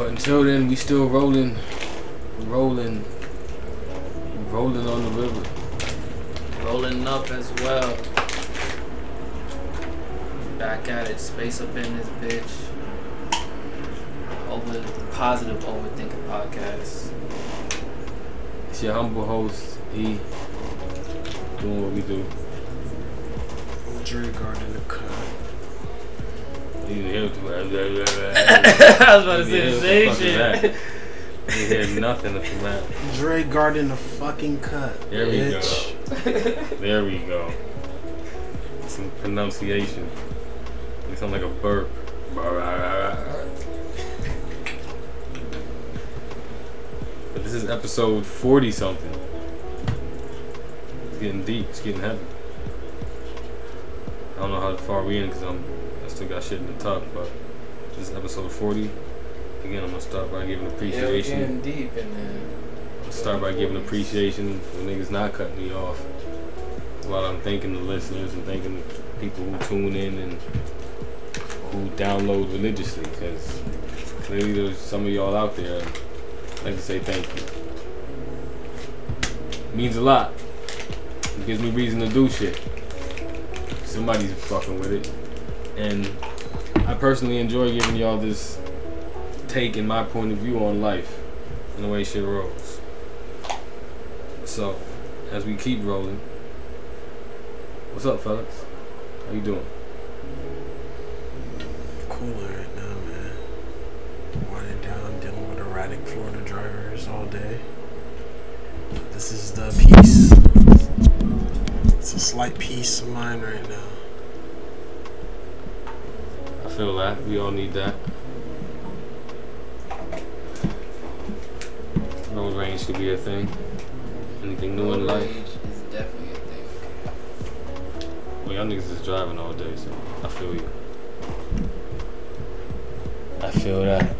But until then, we still rolling, rolling, rolling on the river. Rolling up as well. Back at it, space up in this bitch. Over the positive overthinking podcast. It's your humble host, E. Doing what we do. Dre Garden the cut. You hear what I was about to say the same shit. You hear nothing from that. Dre Garden the fucking cut. There we bitch. There we go. Some pronunciation. You sound like a burp. But this is episode 40 something. It's getting deep. It's getting heavy. I don't know how far we in because I'm I still got shit in the tuck, but this is episode 40. Again, I'm gonna start by giving Yeah, we're appreciation. getting deep in there. start by giving appreciation for niggas not cutting me off. While I'm thanking the listeners and thanking the people who tune in and who download religiously, because clearly there's some of y'all out there. I'd like to say thank you. means a lot. It gives me reason to do shit. Somebody's fucking with it, and I personally enjoy giving y'all this take and my point of view on life and the way shit rolls. So, as we keep rolling, what's up, fellas? How you doing? Cooler right now, man. Winding down, dealing with erratic Florida drivers all day. This is the peace. It's a slight peace of mind right now. I feel that. We all need that. Road range could be a thing. Anything new in Road life. rage is definitely a thing. Well, y'all niggas is driving all day, so I feel you. I feel that.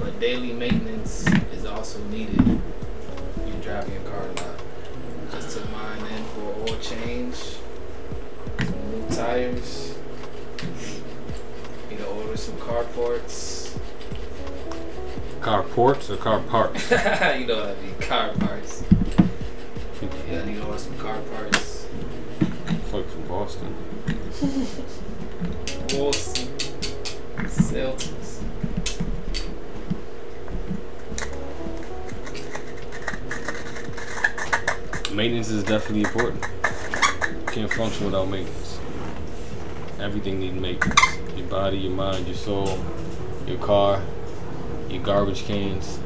But daily maintenance is also needed. You're driving your car a lot. Just took mine in for oil change, some new tires. Order some car parts. Car ports or car parts? you know what I mean, car parts. Yeah, I need to order some car parts. Fuck from Boston. Boston, Celtics. Maintenance is definitely important. You can't function without maintenance. Everything needs maintenance. Your body, your mind, your soul, your car, your garbage cans.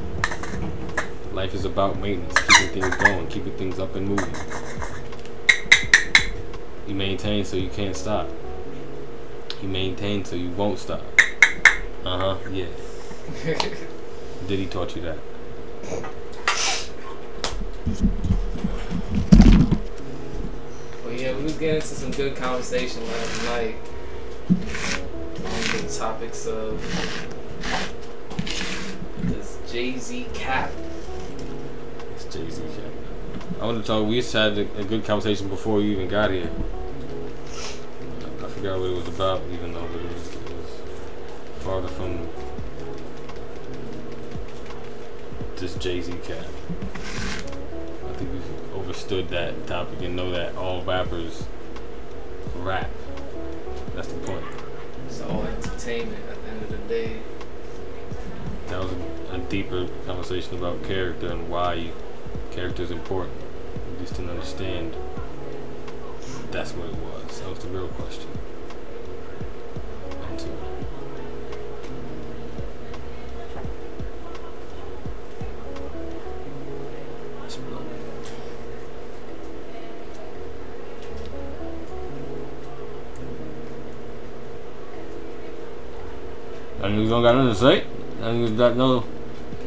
Life is about maintenance, keeping things going, keeping things up and moving. You maintain so you can't stop. You maintain so you won't stop. Uh huh, yeah. Did he taught you that? But yeah, we was getting into some good conversation last night topics of this Jay Z cap. It's Jay Z. I want to talk. We just had a, a good conversation before you even got here. I, I forgot what it was about, even though it was, it was farther from this Jay Z cap. I think we've overstood that topic and know that all rappers rap. That's the point. It's all entertainment at the end of the day. That was a, a deeper conversation about character and why character is important. We just didn't understand that's what it was. That was the real question. I niggas don't got nothing to say. I niggas got no.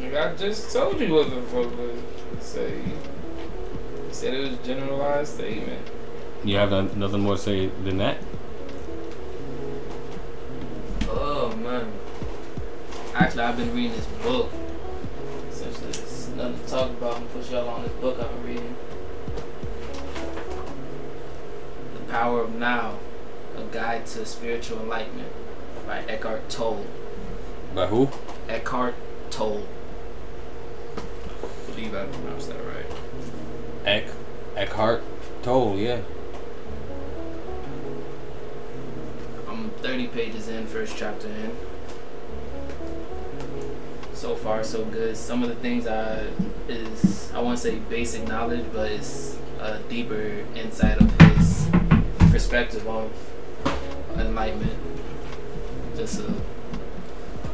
I just told you what the fuck was say. You said it was a generalized statement. You have nothing more to say than that. Oh man. Actually, I've been reading this book. Since there's nothing to talk about, I'm gonna push y'all on this book I've been reading. The Power of Now: A Guide to Spiritual Enlightenment by Eckhart Tolle. By who? Eckhart Tolle. I believe I pronounced that right. Eck. Eckhart Tolle. Yeah. I'm 30 pages in, first chapter in. So far, so good. Some of the things I is I won't say basic knowledge, but it's a deeper insight of his perspective on enlightenment. Just uh,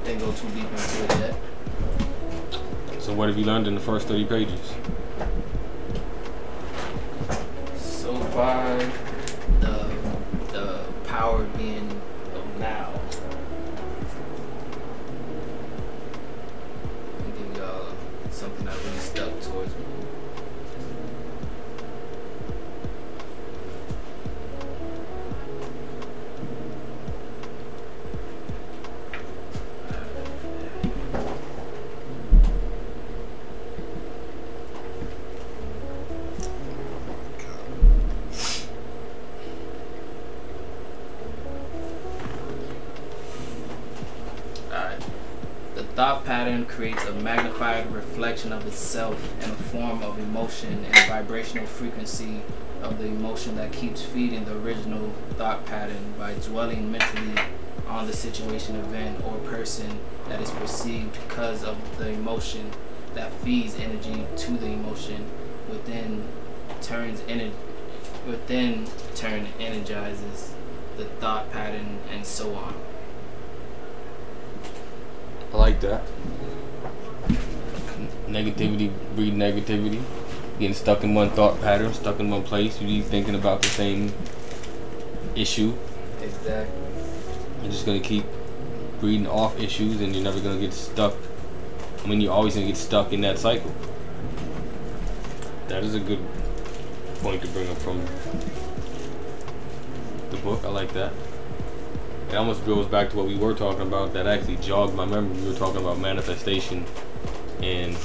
didn't go too deep into it yet. So what have you learned in the first thirty pages? So far, the the power being thought pattern creates a magnified reflection of itself in a form of emotion and vibrational frequency of the emotion that keeps feeding the original thought pattern by dwelling mentally on the situation, event, or person that is perceived because of the emotion that feeds energy to the emotion within turns energy within turn energizes the thought pattern and so on. I like that. Negativity breed negativity. Getting stuck in one thought pattern, stuck in one place. You be thinking about the same issue. Exactly. You're just gonna keep breeding off issues, and you're never gonna get stuck. I mean, you're always gonna get stuck in that cycle. That is a good point to bring up from the book. I like that. It almost goes back to what we were talking about. That actually jogged my memory. We were talking about manifestation, and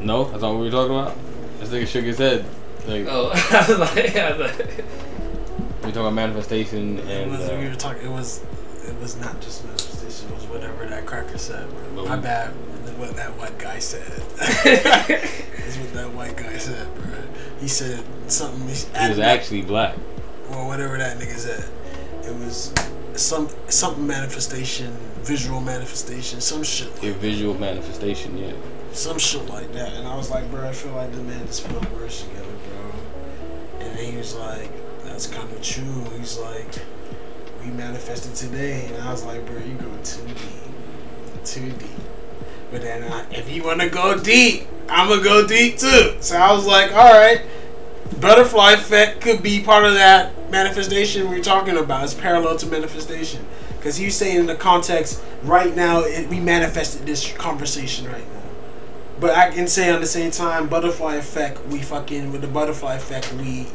no, that's not what we were talking about. This nigga shook his head. Like Oh, I was like, I was like we talking about manifestation It and. was, uh, we were talking. It was. It was not just manifestation. It was whatever that cracker said. Bro. My bad. What that white guy said. That's what that white guy said, bro. He said something. He he was actually black. or whatever that nigga said. It was some something manifestation, visual manifestation, some shit, A like, visual manifestation, yeah. some shit like that. And I was like, bro, I feel like the man just put words together, bro. And then he was like, that's kind of true. He's like, we manifested today, and I was like, bro, you go too deep, too deep. But then, uh, if you want to go deep, I'm gonna go deep too. So I was like, all right, butterfly effect could be part of that manifestation we're talking about. It's parallel to manifestation. Because he's saying in the context, right now, it, we manifested this conversation right now. But I can say on the same time, butterfly effect, we fucking, with the butterfly effect, we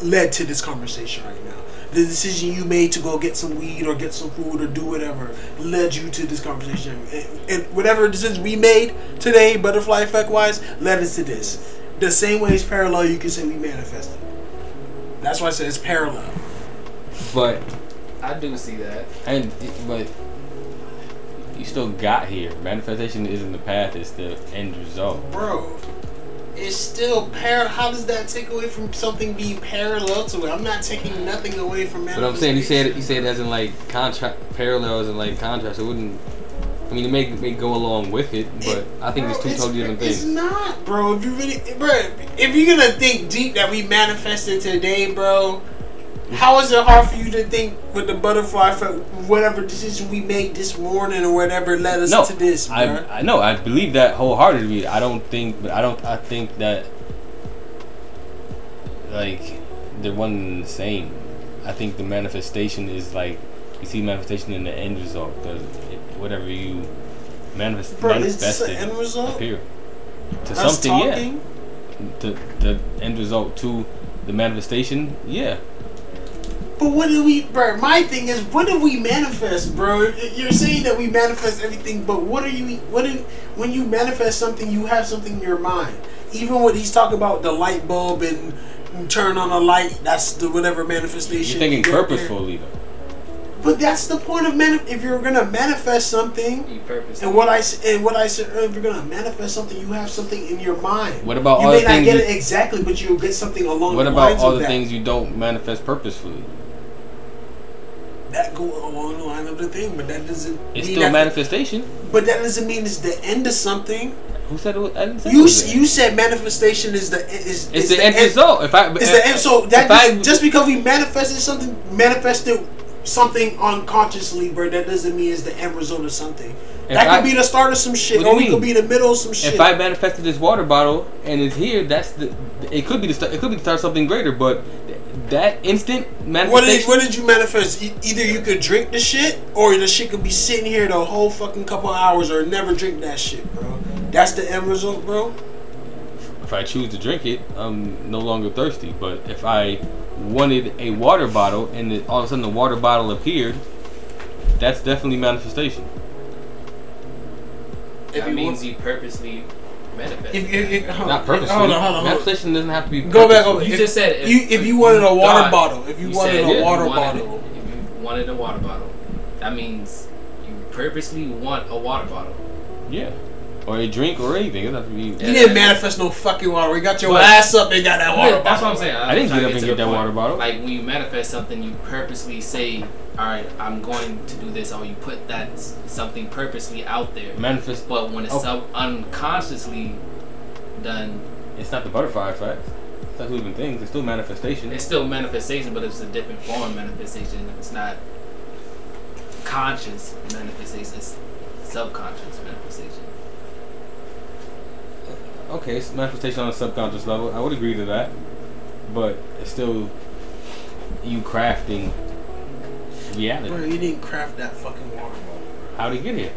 led to this conversation right now. The decision you made to go get some weed or get some food or do whatever led you to this conversation. And, and whatever decision we made today, butterfly effect wise, led us to this. The same way it's parallel, you can say we manifested. That's why I said it's parallel. But I do see that. and but you still got here. Manifestation isn't the path; it's the end result. Bro, it's still par. How does that take away from something being parallel to it? I'm not taking nothing away from But I'm saying you said manifestation. you said it as in like contract parallel as in like contrast. It wouldn't. I mean, it may may go along with it, but I think it's Bro, two totally different things. It's not, bro. If you really, bro, if you're gonna think deep that we manifested today, bro, how is it hard for you to think with the butterfly for whatever decision we made this morning or whatever led us No, to this, bro? I I know I believe that wholeheartedly. I don't think, but I don't. I think that like they're one and the same. I think the manifestation is like you see manifestation in the end result because whatever you manifest Bro, manifested an end result? appear to something. talking? Yeah, the the end result to the manifestation. Yeah, But what do we, bro? My thing is, what do we manifest, bro? You're saying that we manifest everything, but what are you? What do when you manifest something, you have something in your mind. Even when he's talking about the light bulb and turn on a light, that's the whatever manifestation. you're thinking you purposefully though. But that's the point of man. If you're gonna manifest something, You purposely. and what I s- and what I said earlier, if you're gonna manifest something, you have something in your mind. What about you all may the not get it exactly, but you'll get something along the thing. What the about lines all of the that. things you don't manifest purposefully? that go along the line of the thing? But that doesn't. It's mean still that- manifestation. But that doesn't mean it's the end of something. Who said it? Was, I didn't say it You was s- there. you said manifestation is the is It's the, end result. If I, It's the end. So that if I- just, just because we manifested something, manifested something unconsciously, bro, that doesn't mean it's the end result of something. If that I- could be the start of some shit, or we could be the middle of some shit. if I manifested this water bottle and it's here, that's the. It could be the start. It could be the start of something greater, but that instant what did what did you manifest? E- Either you could drink the shit, or the shit could be sitting here the whole fucking couple hours, or never drink that shit, bro. That's the end result, bro. If I choose to drink it, I'm no longer thirsty. But if I wanted a water bottle and it, all of a sudden the water bottle appeared, that's definitely manifestation. That you means want- you purposely manifest. If, if, if, Not purposely. Hold on, hold on, hold on. Manifestation doesn't have to be. Go back purposeful. over. You if, just said if- you if you wanted a water God- bottle. If you, you wanted said a if water wanted- bottle. If you wanted a water bottle, that means you purposely want a water bottle. Yeah. Or a drink or anything. It doesn't have to be. You didn't manifest no fucking water. You got your But- ass up and got that water. Yeah, that's what I'm saying. I didn't get up to and to get that point. water bottle. Like when you manifest something, you purposely say, "All right, I'm going to do this," or you put that something purposely out there. Manifest. But when it's Okay. sub unconsciously done, It's not the butterfly effect. It's not living things. It's still manifestation. it's still manifestation, but it's a different form of manifestation. It's not conscious manifestation. It's subconscious manifestation. Okay, it's manifestation on a subconscious level. I would agree to that, but it's still you crafting reality. Bro, you didn't craft that fucking water bottle. How to get here?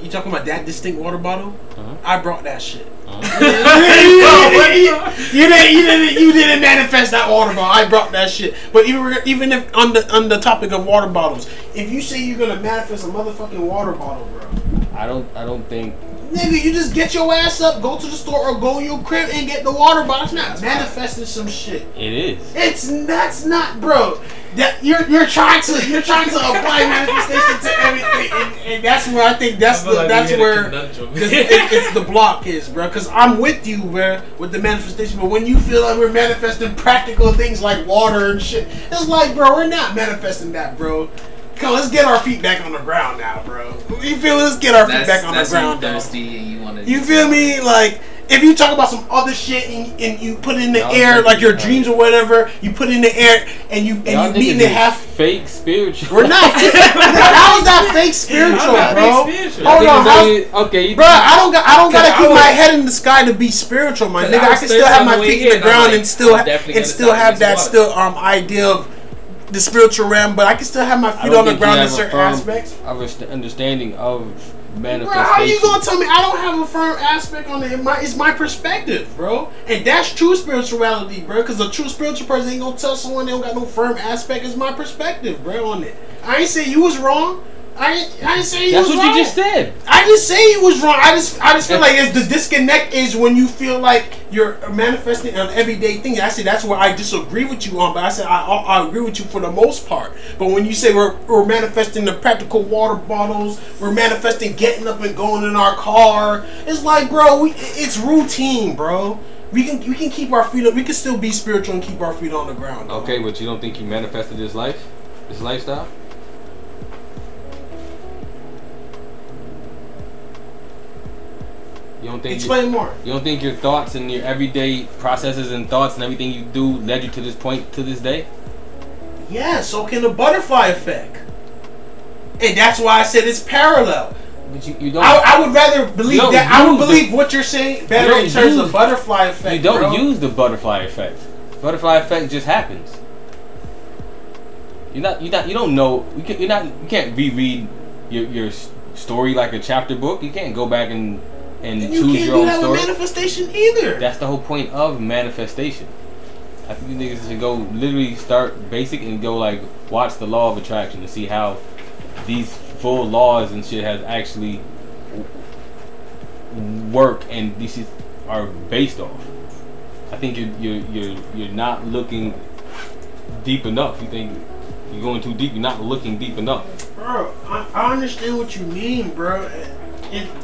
You talking about that distinct water bottle? Uh-huh. I brought that shit. Uh-huh. you didn't, you didn't, you didn't manifest that water bottle. I brought that shit. But even, even if on the on the topic of water bottles, if you say you're gonna manifest a motherfucking water bottle, bro, I don't. I don't think. Nigga, you just get your ass up, go to the store or go in your crib and get the water bottle. It's not manifesting some shit. It is. It's that's not, bro. That you're you're trying to you're trying to apply manifestation to everything, and, and that's where I think that's the that's where this- it, it's the block is, bro. Because I'm with you, bro, with the manifestation. But when you feel like we're manifesting practical things like water and shit, it's like, bro, we're not manifesting that, bro. Come, let's get our feet back on the ground now, bro. You feel? Let's get our feet back on that's the ground, you dog. thirsty and you want to. You feel me? Like if you talk about some other shit and, and you put it in the Y'all air, like your dreams or whatever, you put it in the air and you Y'all and you niggas meet in is half. fake spiritual. We're not. How is that fake spiritual, not bro? fake spiritual. Hold on, niggas how's- ain't- okay, you bro. I don't got. I don't gotta keep I my head in the sky to be spiritual, my nigga. I I can still have my feet in the ground like, and still and still have that water. still um idea of the spiritual realm, but I can still have my feet on the ground in certain aspects. of understanding of manifestation. Bro, how you gonna tell me I don't have a firm aspect on it? My, it's my perspective, bro, and that's true spirituality, bro. Because a true spiritual person ain't gonna tell someone they don't got no firm aspect. It's my perspective, bro, on it. I ain't say you was wrong. I ain't, I ain't say you That's was what wrong. you just said. I didn't say you was wrong. I just I just feel like it's the disconnect is when you feel like you're manifesting an everyday thing. I say that's where I disagree with you on, but I said I, I, I agree with you for the most part. But when you say we're, we're manifesting the practical water bottles, we're manifesting getting up and going in our car. It's like, bro, we, it's routine, bro. We can we can keep our feet up. We can still be spiritual and keep our feet on the ground. dog. Okay, but you don't think you manifested this life, this lifestyle? You don't think you, Explain more. you don't think your thoughts and your everyday processes and thoughts and everything you do led you to this point to this day? Yeah, so can the butterfly effect. And that's why I said it's parallel. But you, you don't I, I would rather believe that. I would believe the- what you're saying better You in terms use- of butterfly effect. you don't bro. use the butterfly effect. Butterfly effect just happens. You're not. You're not. You don't know. You can, you're not. You can't reread your your story like a chapter book. You can't go back and and And you choose can't your do own that story. with manifestation either. That's the whole point of manifestation. I think you niggas should go literally start basic and go like watch the law of attraction to see how these full laws and shit has actually work and these shit are based off. I think you're you're you're you're not looking deep enough. You think you're going too deep. You're not looking deep enough. Bro, I, I understand what you mean, bro. And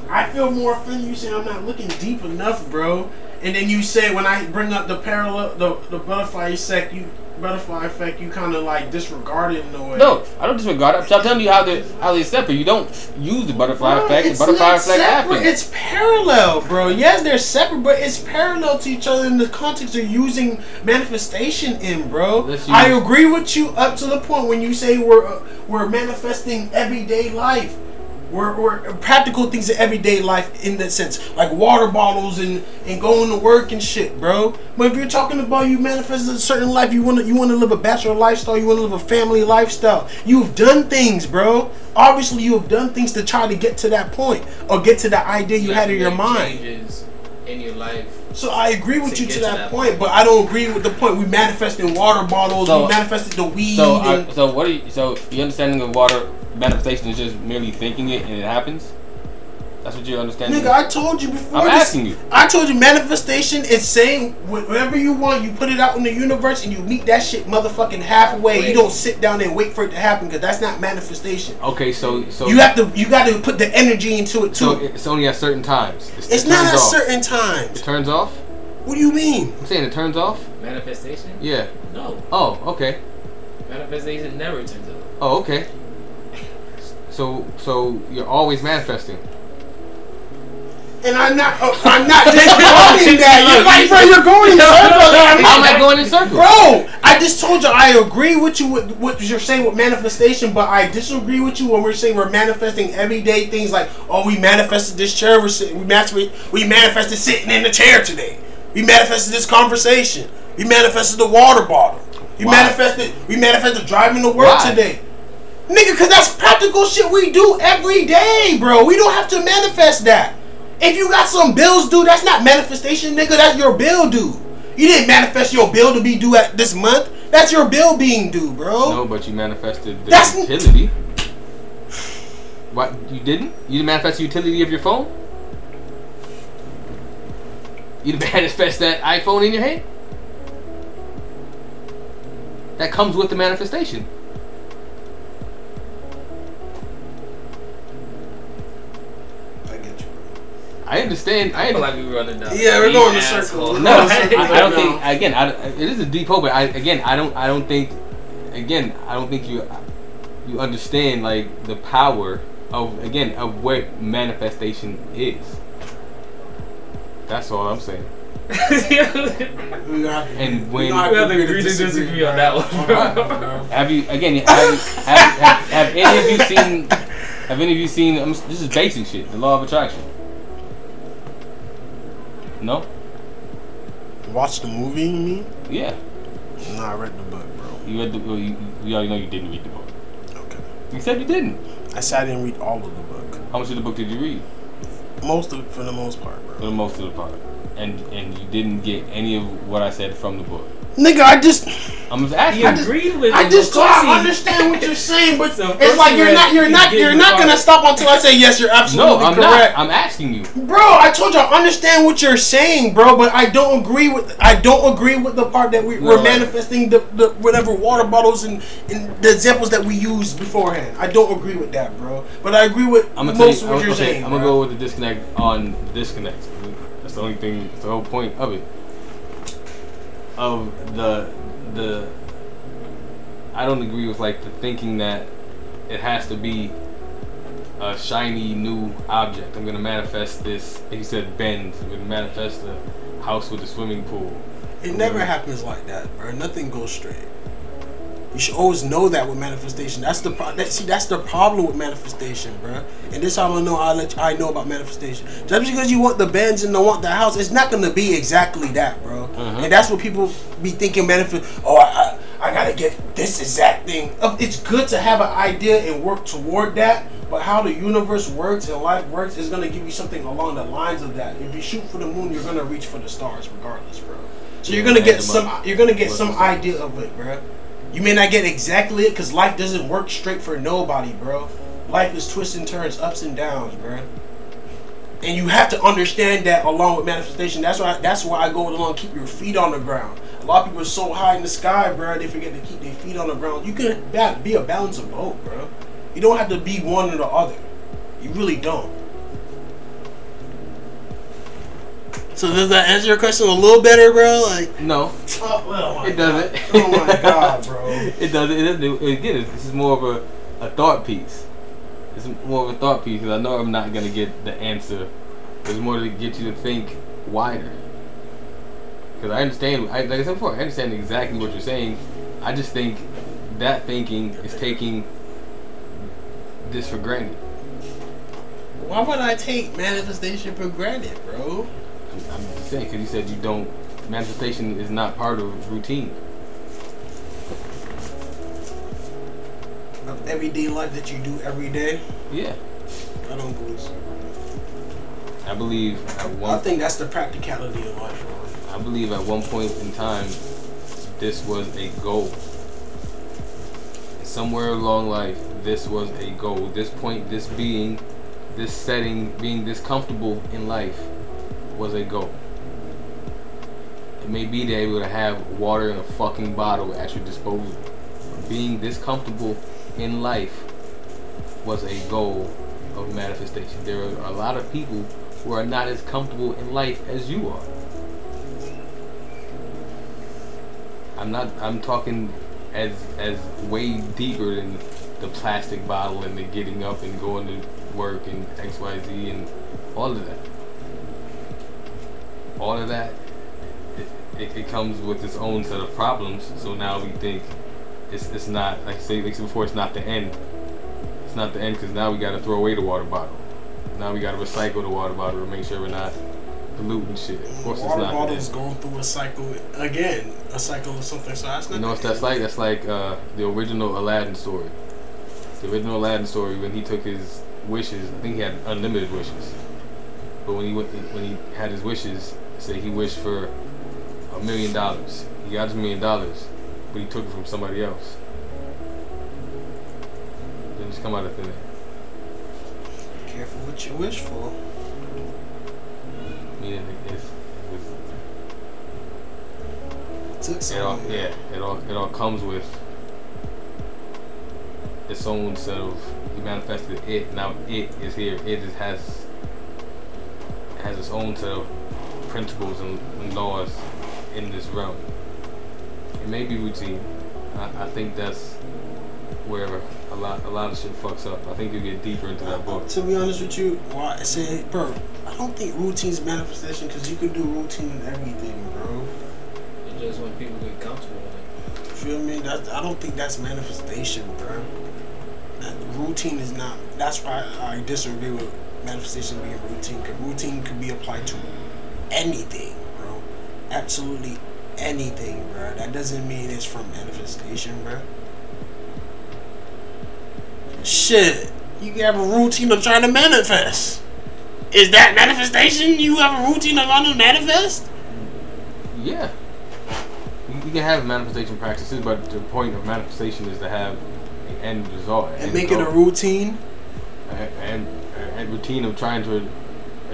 I feel more offended you say I'm not looking deep enough, bro. And then you say when I bring up the parallel, the the butterfly effect, you butterfly effect, you kind of like disregard it in a way. No, I don't disregard it. I'm telling you how they how they separate. You don't use the butterfly Bro, effect. The it's butterfly effect separate. happens. It's parallel, bro. Yes, they're separate, but it's parallel to each other in the context of using manifestation in, bro. I agree with you up to the point when you say we're uh, we're manifesting everyday life. We're, we're practical things in everyday life in that sense, like water bottles and, and going to work and shit, bro. But if you're talking about you manifest a certain life, you want to you want to live a bachelor lifestyle, you want to live a family lifestyle. You've done things, bro. Obviously, you have done things to try to get to that point or get to the idea you had in your mind. In your life. So I agree with To you to that, that point, point. but I don't agree with the point. We manifested water bottles, So- we manifested the weed. So, so what are you? So your understanding of water manifestation is just merely thinking it and it happens. That's what you're understanding. Nigga, I told you before. I'm this- asking you. I told you manifestation is saying whatever you want, you put it out in the universe and you meet that shit motherfucking halfway. You don't sit down there and wait for it to happen because that's not manifestation. okay, so so You have to you got to put the energy into it too. So too. it's only at certain times. It's, It's it not at off. certain times. It turns off. What do you mean? I'm saying it turns off. Manifestation? Yeah. No. Oh, okay. Manifestation never turns off. Oh, okay. So so you're always manifesting. And I'm not uh, I'm not discounting that. You're like, bro, you're going in circles. I'm How am not- I going in circles? Bro, I just told you I agree with you with what you're saying with manifestation, but I disagree with you when we're saying we're manifesting everyday things like, oh, we manifested this chair, we're sitting, we manifested, we manifested sitting in the chair today. We manifested this conversation. We manifested the water bottle. We Why? manifested, we manifested driving to work Why? today. Nigga, cause that's practical shit we do every day, bro. We don't have to manifest that. If you got some bills due, that's not manifestation, nigga. That's your bill due. You didn't manifest your bill to be due at this month. That's your bill being due, bro. No, but you manifested the That's- utility. What you didn't? You didn't manifest the utility of your phone. You didn't manifest that iPhone in your hand. That comes with the manifestation. I understand. I I feel understand. like we're running down. Yeah, we're going in asshole. circles. No, I, I don't think. Again, I, it is a deep hole, but I again, I don't. I don't think. Again, I don't think you you understand like the power of again of what manifestation is. That's all I'm saying. We gonna have to- And we when- We have to agree agree to disagree on that one, bro. Have you again? Have, you- have, have, have any of you seen? Have any of you seen? Um, this is basic shit. The law of attraction. No. Watch the movie, you mean? Yeah. No, I read the book, bro. You read the. Well, you, you already know you didn't read the book. Okay. You said you didn't. I said I didn't read all of the book. How much of the book did you read? Most of, for the most part, bro. For the most of the part. And and you didn't get any of what I said from the book. Nigga, I just, I'm just asking. He you. agreed with I just of course I he- understand what you're saying, but So it's like you you're not, you're not, you're not gonna stop until I say yes. You're absolutely No, I'm correct. not. I'm asking you. Bro, I told you I understand what you're saying, bro, but I don't agree with I don't agree with the part that we, we're No. manifesting the, the whatever water bottles and, and the examples that we used beforehand. I don't agree with that, bro. But I agree with I'm gonna most tell of what I'm, you're okay, saying. I'm gonna go with the disconnect on disconnect. That's the only thing. That's the whole point of it. Of the the. I don't agree with like the thinking that it has to be a shiny new object. I'm gonna manifest this. You said, bend. I'm gonna manifest a house with a swimming pool. It never happens like that, bro. Nothing goes straight. You should always know that with manifestation. That's the pro- that, see. That's the problem with manifestation, bro. And this how I know I let you, I know about manifestation. Just because you want the Benz and don't want the house, it's not gonna be exactly that, bro. Mhm. And that's what people be thinking. Manifest. Oh, I, I, I gotta get this exact thing. It's good to have an idea and work toward that, but how the universe works and life works is gonna give you something along the lines of that. If you shoot for the moon, you're gonna reach for the stars, regardless, bro. So you're gonna get some. You're gonna get some idea of it, bro. You may not get exactly it, cause life doesn't work straight for nobody, bro. Life is twists and turns, ups and downs, bro. And you have to understand that along with manifestation. That's why that's why I go along keep your feet on the ground. A lot of people are so high in the sky, bro, they forget to keep their feet on the ground. You can be a balance of both, bro. You don't have to be one or the other. You really don't. So does that answer your question a little better, bro? Like, No, oh, oh it doesn't. God. Oh my god, bro. it doesn't. It doesn't. Again, this is more of a, a thought piece. It's more of a thought piece because I know I'm not gonna get the answer. It's more to get you to think wider. Because I understand, I, like I said before, I understand exactly what you're saying. I just think that thinking is taking this for granted. Why would I take manifestation for granted, bro? I'm just saying because you said you don't. Manifestation is not part of routine. Of everyday life that you do every day, Yeah, I don't believe so. I believe at one. I think that's the practicality of life, bro. I believe at one point in time, this was a goal. Somewhere along life, this was a goal. This point, this being, this setting, being this comfortable in life, was a goal. It may be to able to have water in a fucking bottle at your disposal. Being this comfortable in life was a goal of manifestation. There are a lot of people who are not as comfortable in life as you are. I'm not. I'm talking as as way deeper than the plastic bottle and the getting up and going to work and X Y Z and all of that. All of that. It, it, it comes with its own set of problems. So now we think it's it's not like I say like before. It's not the end. It's not the end because now we got to throw away the water bottle. Now we got to recycle the water bottle to make sure we're not polluting shit. Of course, Water it's not. the bottles going through a cycle again, a cycle of something. So that's not. You know what that's like? That's like uh, the original Aladdin story. The original Aladdin story when he took his wishes. I think he had unlimited wishes. But when he went, when he had his wishes, say he wished for a million dollars. He got his million dollars, but he took it from somebody else. Didn't just come out of thin air. Careful what you wish for. Meaning it- it's, it's Took It all, yeah, it all it all comes with its own set of he manifested it. Now it is here. It is, has has its own set of principles and, and laws in this realm. It may be routine. I, I think that's where a lot a lot of shit fucks up. I think you get deeper into that book. To be honest with you, why I say, bro, I don't think routine's manifestation because you can do routine in everything, bro. It's just when people get comfortable with it. Feel me? That I don't think that's manifestation, bro. That routine is not. That's why I disagree with manifestation being routine. Cause routine could be applied to anything, bro. Absolutely anything, bro. That doesn't mean it's from manifestation, bro. Shit, you have a routine of trying to manifest. Is that manifestation? You have a routine of trying to manifest? Yeah. You, can have manifestation practices, but the point of manifestation is to have an end result. And end make it a routine? and, and, and routine of trying to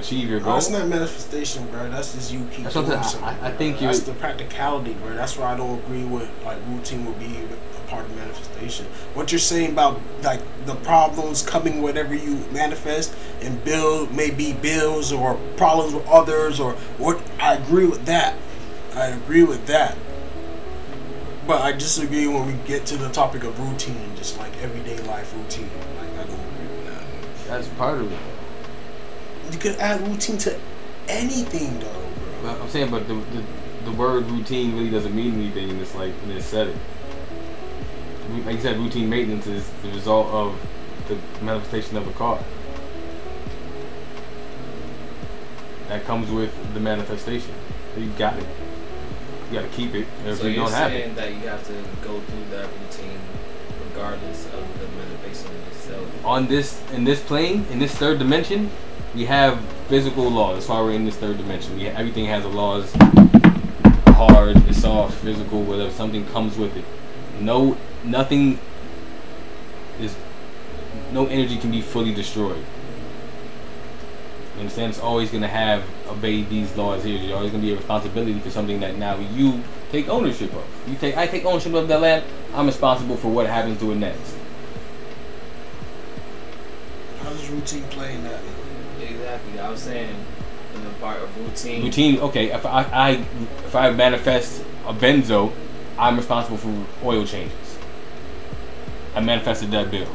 achieve your Oh, goal. it's not manifestation, bro. That's just you keep That's doing saying. something. I- I think you- that's the practicality, bro. That's why I don't agree with like routine would be a part of manifestation. What you're saying about like the problems coming whatever you manifest and build maybe bills or problems with others or what I agree with that. I agree with that. But I disagree when we get to the topic of routine, just like everyday life routine. Like I don't agree with that. That's part of it. You could add routine to anything though. But I'm saying, but the, the the word routine really doesn't mean anything in this like in this setting. Like you said, routine maintenance is the result of the manifestation of a car. That comes with the manifestation. You got it. You gotta keep it. If So you you're don't have saying it, that you have to go through that routine regardless of the manifestation itself. on this in this plane in this third dimension, we have physical laws. That's why we're in this third dimension. We everything has a laws. Hard, it's soft, physical, whatever. Something comes with it. No, nothing is. No energy can be fully destroyed. You understand? It's always gonna have obey these laws here. You're always gonna be a responsibility for something that now you take ownership of. You take, I take ownership of that land. I'm responsible for what happens to it next. How does routine play in that? Exactly. I was saying in the part of routine. routine okay if I, I if i manifest a benzo i'm responsible for oil changes i manifested that bill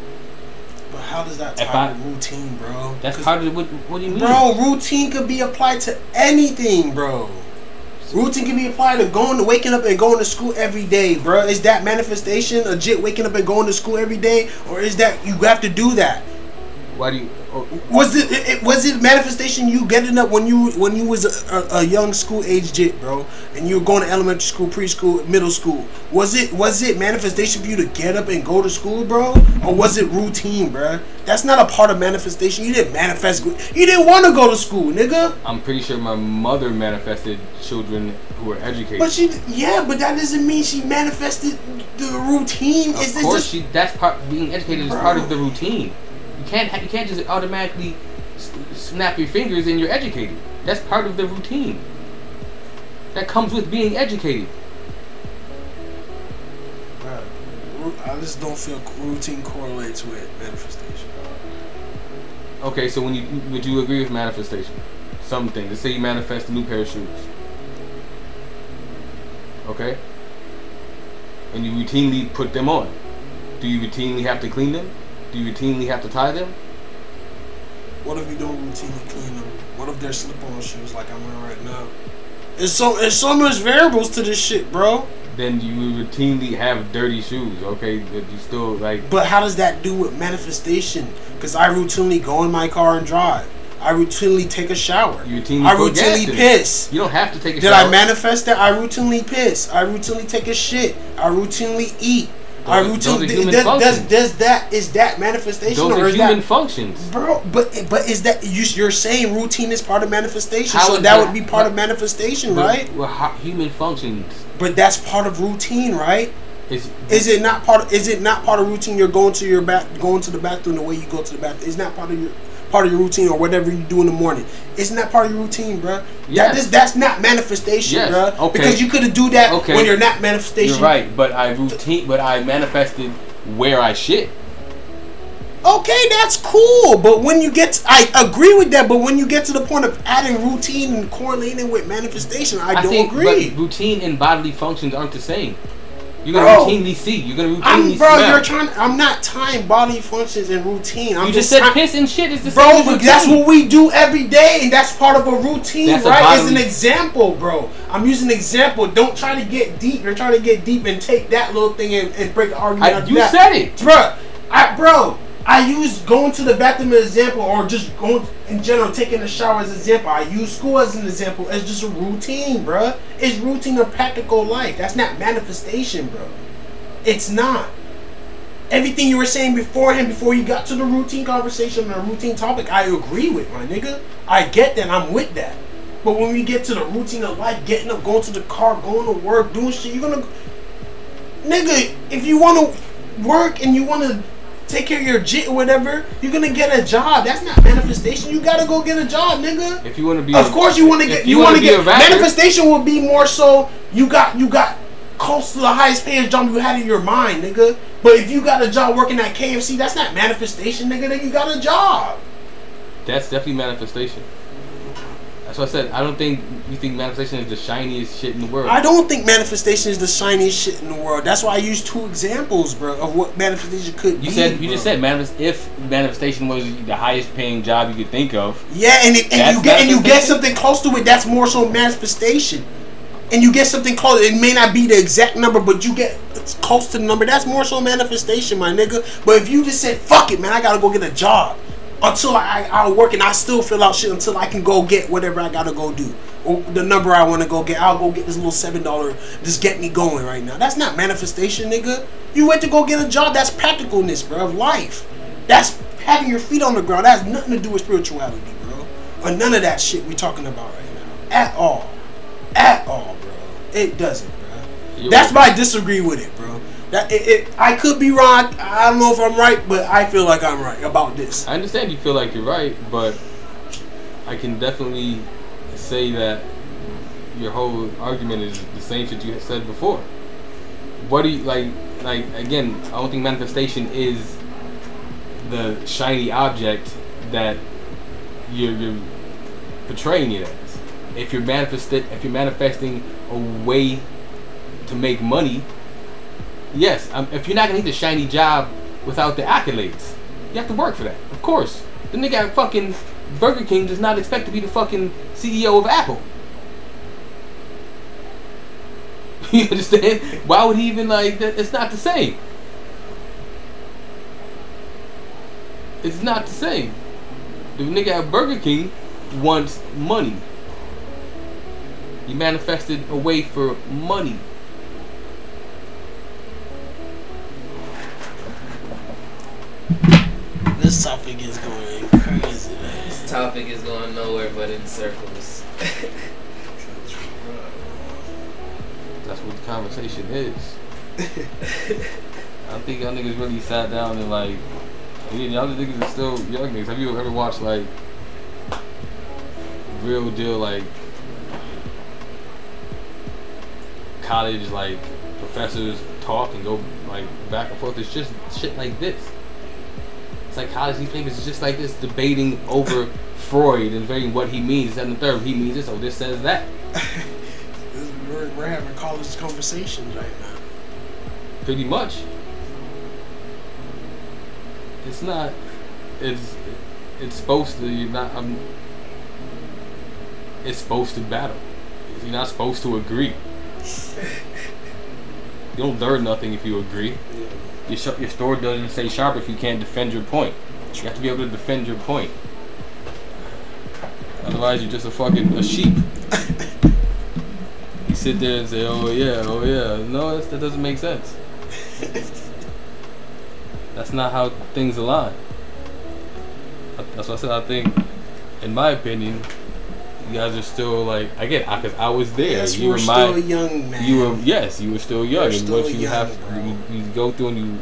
But how does that If tie I- to routine, bro? That's part of what, what do you mean Bro, routine could be applied to anything, bro. Routine can be applied to going to waking up and going to school every day, bro. Is that manifestation legit waking up and going to school every day, or is that you have to do that? why do you Was it, it, was it manifestation you getting up when you when you was a, a, young school age jit, bro, and you were going to elementary school, preschool, middle school? Was it was it manifestation for you to get up and go to school, bro, or was it routine, bro? That's not a part of manifestation. You didn't manifest. You didn't want to go to school, nigga. i'm pretty sure my mother manifested children who were educated But she, yeah, but that doesn't mean she manifested the routine. of It's, it's course just, she that's part being educated is part of the routine can't you can't just automatically snap your fingers and you're educated that's part of the routine that comes with being educated I just don't feel routine correlates with manifestation. Okay, so when you would you agree with manifestation? Some things. Let's say you manifest a new pair of shoes. Okay? And you routinely put them on. Do you routinely have to clean them? Do you routinely have to tie them? What if you don't routinely clean them? What if they're slip-on shoes like I'm wearing right now? It's so it's so much variables to this shit, bro. Then you routinely have dirty shoes, okay? But you still like But how does that do with manifestation? Because I routinely go in my car and drive. I routinely take a shower. you routinely I routinely piss. You don't have to take a Did shower. Did I manifest that? I routinely piss. I routinely take a shit. I routinely eat. Are- are routinely does, does does that is that manifestation Those or are is human that functions. bro? But but is that you? You're saying routine is part of manifestation, How so that that- would be part of manifestation, But right? we're hu- human functions. But that's part of routine, right? Is Is it not part? Of, is it not part of routine? You're going to your bath, going to the bathroom the way you go to the bathroom. Is not part of your part of your routine or whatever you do in the morning. Isn't that part of your routine, bruh? Yes. That is, that's not manifestation, Yes. bruh. Okay. Because you could have do that Okay. when you're not manifestation. You're right, but I routine, but I manifested where I shit. Okay, that's cool. But when you get, to, I agree with that. But when you get to the point of adding routine and correlating with manifestation, I, don't think, agree. But routine and bodily functions aren't the same. You're gonna Bro. routinely see. You're gonna routinely I'm, bro, smell. you're trying. I'm not tying body functions and routine. I'm you just said try- piss and shit is the Bro, same. as but that's what we do every day, and that's part of a routine, That's right? As an example, bro. I'm using an example. Don't try to get deep. You're trying to get deep and take that little thing and, and break the argument. I- you that. said it. bro. I, bro, I use going to the bathroom as an example, or just going in general, taking a shower as an example. I use school as an example. It's just a routine, bro. It's routine of practical life. That's not manifestation, bro. It's not. Everything you were saying beforehand, before you got to the routine conversation or routine topic, I agree with, my nigga. I get that. I'm with that. But when we get to the routine of life, getting up, going to the car, going to work, doing shit, you're gonna, nigga. If you want to work and you want to take care of your jit or whatever, you're gonna get a job. That's not manifestation. You gotta go get a job, nigga. If you want to be, Of a- course, you want to get. You, want wanna to be get. rapper, Manifestation will be more so. You got. You got close to the highest paying job you had in your mind, nigga. But if you got a job working at KFC, that's not manifestation, nigga. Then you got a job. That's definitely manifestation. That's what I said. I don't think you think manifestation is the shiniest shit in the world. I don't think manifestation is the shiniest shit in the world. That's why I use two examples, bro, of what manifestation could be. you said you bro. just said manifest if manifestation was the highest paying job you could think of. Yeah, and, it, and you get and you get something close to it. That's more so manifestation. And you get something close. It may not be the exact number, but you get close to the number. That's more so manifestation, my nigga. But if you just said, "Fuck it, man, I gotta go get a job," until I I work and I still fill out shit until I can go get whatever I gotta go do. Or the number I want to go get, I'll go get this little seven dollar. Just get me going right now. That's not manifestation, nigga. You went to go get a job. That's practicalness, bro, of life. That's having your feet on the ground. That has nothing to do with spirituality, bro. Or none of that shit we talking about right now. At all. At all, bro. It doesn't, bro. That's why I disagree with it, bro. That it, it, I could be wrong. I don't know if I'm right, but I feel like I'm right about this. I understand you feel like you're right, but I can definitely say that your whole argument is the same shit you said before. What do you like? Like again, I don't think manifestation is the shiny object that you're, you're portraying it as. If you're manifested, if you're manifesting a way to make money, yes. Um, if you're not gonna get the shiny job without the accolades, you have to work for that. Of course, the nigga at fucking Burger King does not expect to be the fucking CEO of Apple. You understand? Why would he even like that? It's not the same. It's not the same. The nigga at Burger King wants money. He manifested a way for money. This topic is going crazy, man. This topic is going nowhere but in circles. That's what the conversation is. I think y'all niggas really sat down and like, yeah, y'all niggas are still young niggas. Have you ever watched like real deal like college like professors talk and go like back and forth? It's just shit like this. Psychology thing is just like this, debating over Freud and debating what he means. And the third, he means this, or this says that. We're, we're having college conversations right now. Pretty much. It's not. It's it's supposed to. You're not. I'm. It's supposed to battle. You're not supposed to agree. You don't learn nothing if you agree. Your sh- your sword doesn't stay sharp if you can't defend your point. You have to be able to defend your point. Otherwise, you're just a fucking a sheep. you sit there and say, "Oh yeah, oh yeah." No, that doesn't make sense. That's not how things align. That's why I said I think, in my opinion, you guys are still like I get because I was there. Yes, you we're were my, still young, man. you were yes, you were still young, We're and still once you young, have you, you go through and you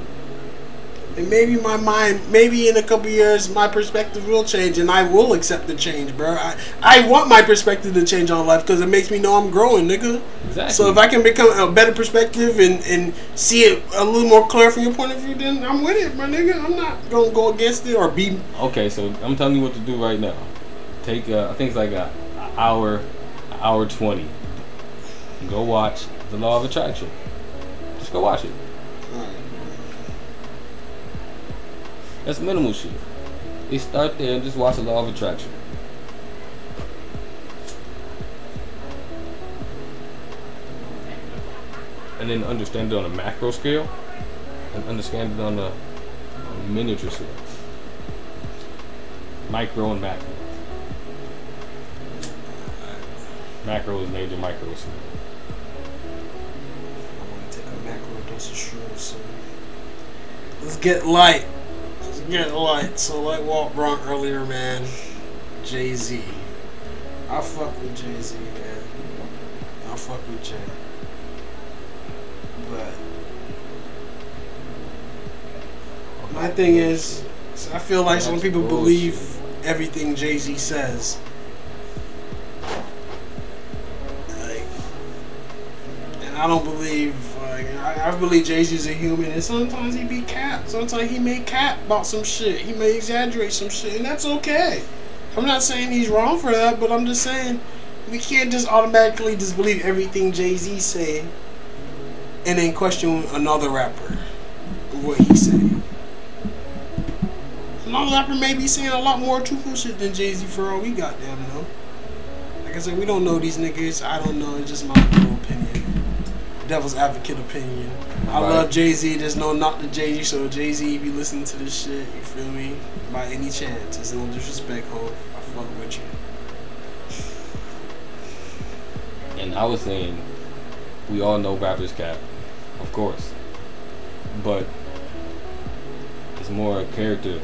And maybe my mind, maybe in a couple years, my perspective will change, and I will accept the change, bro. I, I want my perspective to change on life because it makes me know I'm growing, nigga. exactly. So if I can become a better perspective and, and see it a little more clear from your point of view, then I'm with it, my nigga. I'm not gonna go against it or be. Okay, so I'm telling you what to do right now. Take, uh, I think it's like a hour, hour twenty. Go watch The Law of Attraction. Just go watch it. That's minimal shit. You start there and just watch The Law of Attraction. And then understand it on a macro scale, and understand it on a, a miniature scale micro and macro. Macro is major, micro. I want to take a macro dose of shrooms. So let's get light. Let's get light. So like Walt Bronk earlier, man. Jay Z. I fuck with Jay Z, man. I fuck with Jay. But my thing is, I feel like some people believe everything Jay Z says. I don't believe. Like, I, I believe Jay Z is a human, and sometimes he be cap. Sometimes he may cap about some shit. He may exaggerate some shit, and that's okay. I'm not saying he's wrong for that, but I'm just saying we can't just automatically just believe everything Jay Z saying, and then question another rapper what he's saying. Another rapper may be saying a lot more truthful shit than Jay Z for all we goddamn know. Like I said, we don't know these niggas. I don't know. It's just my. Devil's advocate opinion. I Right. love Jay Z. There's no knock to Jay Z. So Jay Z, if you listen to this shit, you feel me? By any chance, it's no disrespect, ho. I fuck with you. And I was saying, we all know rappers cap, of course, but it's more a character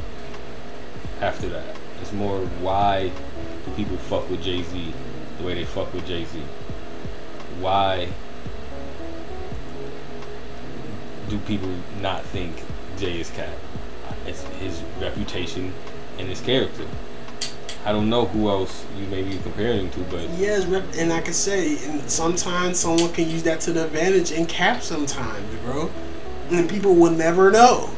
after that. It's more why do people fuck with Jay Z the way they fuck with Jay Z? Why do people not think Jay is cap? It's his reputation and his character. I don't know who else you may be comparing to, but Yes, and I can say, and sometimes someone can use that to the advantage and cap sometimes, bro. And people will never know.